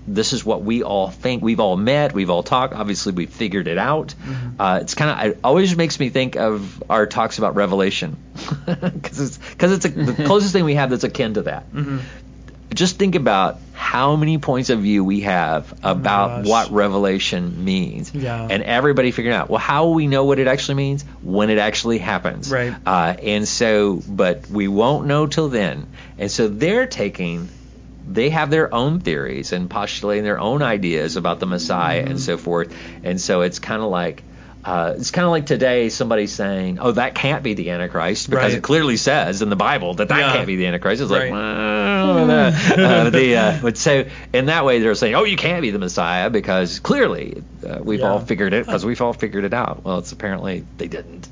this is what we all think. We've all met. We've all talked. Obviously, we've figured it out. Mm-hmm. Uh, it's kind of it always makes me think of our talks about Revelation [LAUGHS] because it's because it's a, the [LAUGHS] closest thing we have that's akin to that. Mm-hmm. Just think about how many points of view we have about oh what Revelation means, yeah. and everybody figuring out well how will we know what it actually means when it actually happens, right? Uh, and so, but we won't know till then, and so they're taking they have their own theories and postulating their own ideas about the Messiah mm-hmm. and so forth. And so it's kind of like uh, it's kind of like today somebody saying, "Oh, that can't be the Antichrist," because right. it clearly says in the Bible that that yeah. can't be the Antichrist. It's right. like, well, [LAUGHS] uh, the uh, but so in that way they're saying, "Oh, you can't be the Messiah," because clearly uh, we've yeah. all figured it because we've all figured it out. Well, it's apparently they didn't.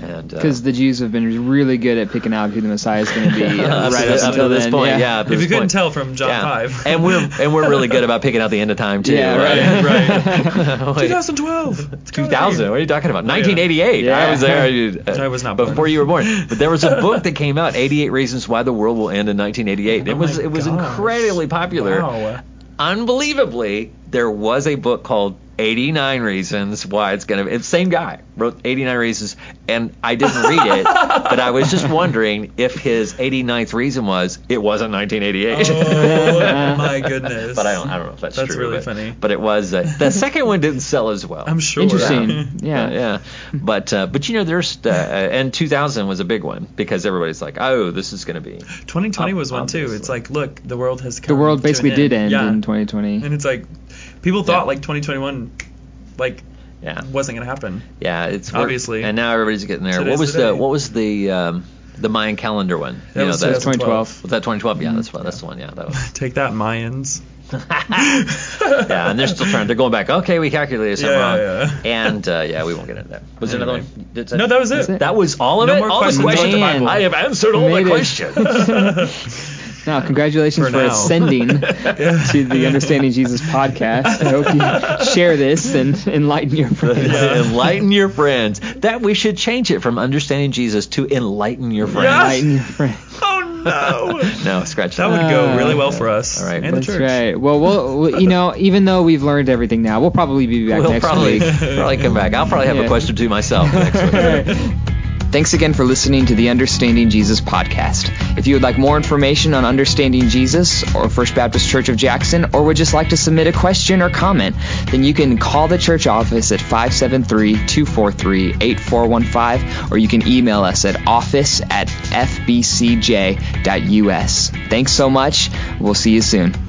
Because uh, the Jews have been really good at picking out who the Messiah is going to be [LAUGHS] right up, until this then. point. Yeah, yeah if you couldn't tell from John yeah. five, and we're and we're really good about picking out the end of time too. Yeah, right, [LAUGHS] right. 2012. 2000. What are you talking about? 1988. Yeah. I was there. Uh, I was not before born. you were born. But there was a [LAUGHS] book that came out, 88 Reasons Why the World Will End in 1988. Oh it was it was gosh. incredibly popular. Wow. Unbelievably, there was a book called 89 reasons why it's going to be. The same guy wrote 89 reasons, and I didn't read it, [LAUGHS] but I was just wondering if his 89th reason was it wasn't 1988. Oh [LAUGHS] my goodness! but I don't, I don't know if that's, that's true. really but, funny. But it was uh, the second one didn't sell as well. I'm sure. Interesting. Yeah, yeah. yeah. But uh, but you know there's uh, and 2000 was a big one because everybody's like, oh, this is going to be. 2020 was one too. It's like, look, the world has come. The world basically did end, yeah. in 2020, and it's like people thought yeah. like 2021 like yeah wasn't gonna happen. Yeah, it's obviously, and now everybody's getting there. Today's what was the, the what was the um, the Mayan calendar one? That you was, know, 2012. Was that 2012? Yeah, that's that's the one. Yeah, that was. [LAUGHS] Take that, Mayans. [LAUGHS] yeah, and they're still trying. They're going back. Okay, we calculated something yeah, wrong. Yeah. And uh, yeah, we won't get into that. Was there another one? That, no, that was it. That was all of no it. More all questions. the questions. I have answered all the questions. [LAUGHS] Now, congratulations for, for now. ascending [LAUGHS] to the Understanding Jesus podcast. I hope you share this and enlighten your [LAUGHS] friends. Yeah. enlighten your friends. That we should change it from understanding Jesus to enlighten your friends. Yes. Enlighten your friends. [LAUGHS] Oh no! no, scratch that. That would go really well for us. All right, and that's the church. right. Well, we'll, you know, even though we've learned everything now, we'll probably be back we'll next probably, week. probably come back. I'll probably have Yeah. a question to myself next week. Thanks again for listening to the Understanding Jesus podcast. If you would like more information on Understanding Jesus or First Baptist Church of Jackson, or would just like to submit a question or comment, then you can call the church office at 573-243-8415, or you can email us at office at fbcj.us. Thanks so much. We'll see you soon.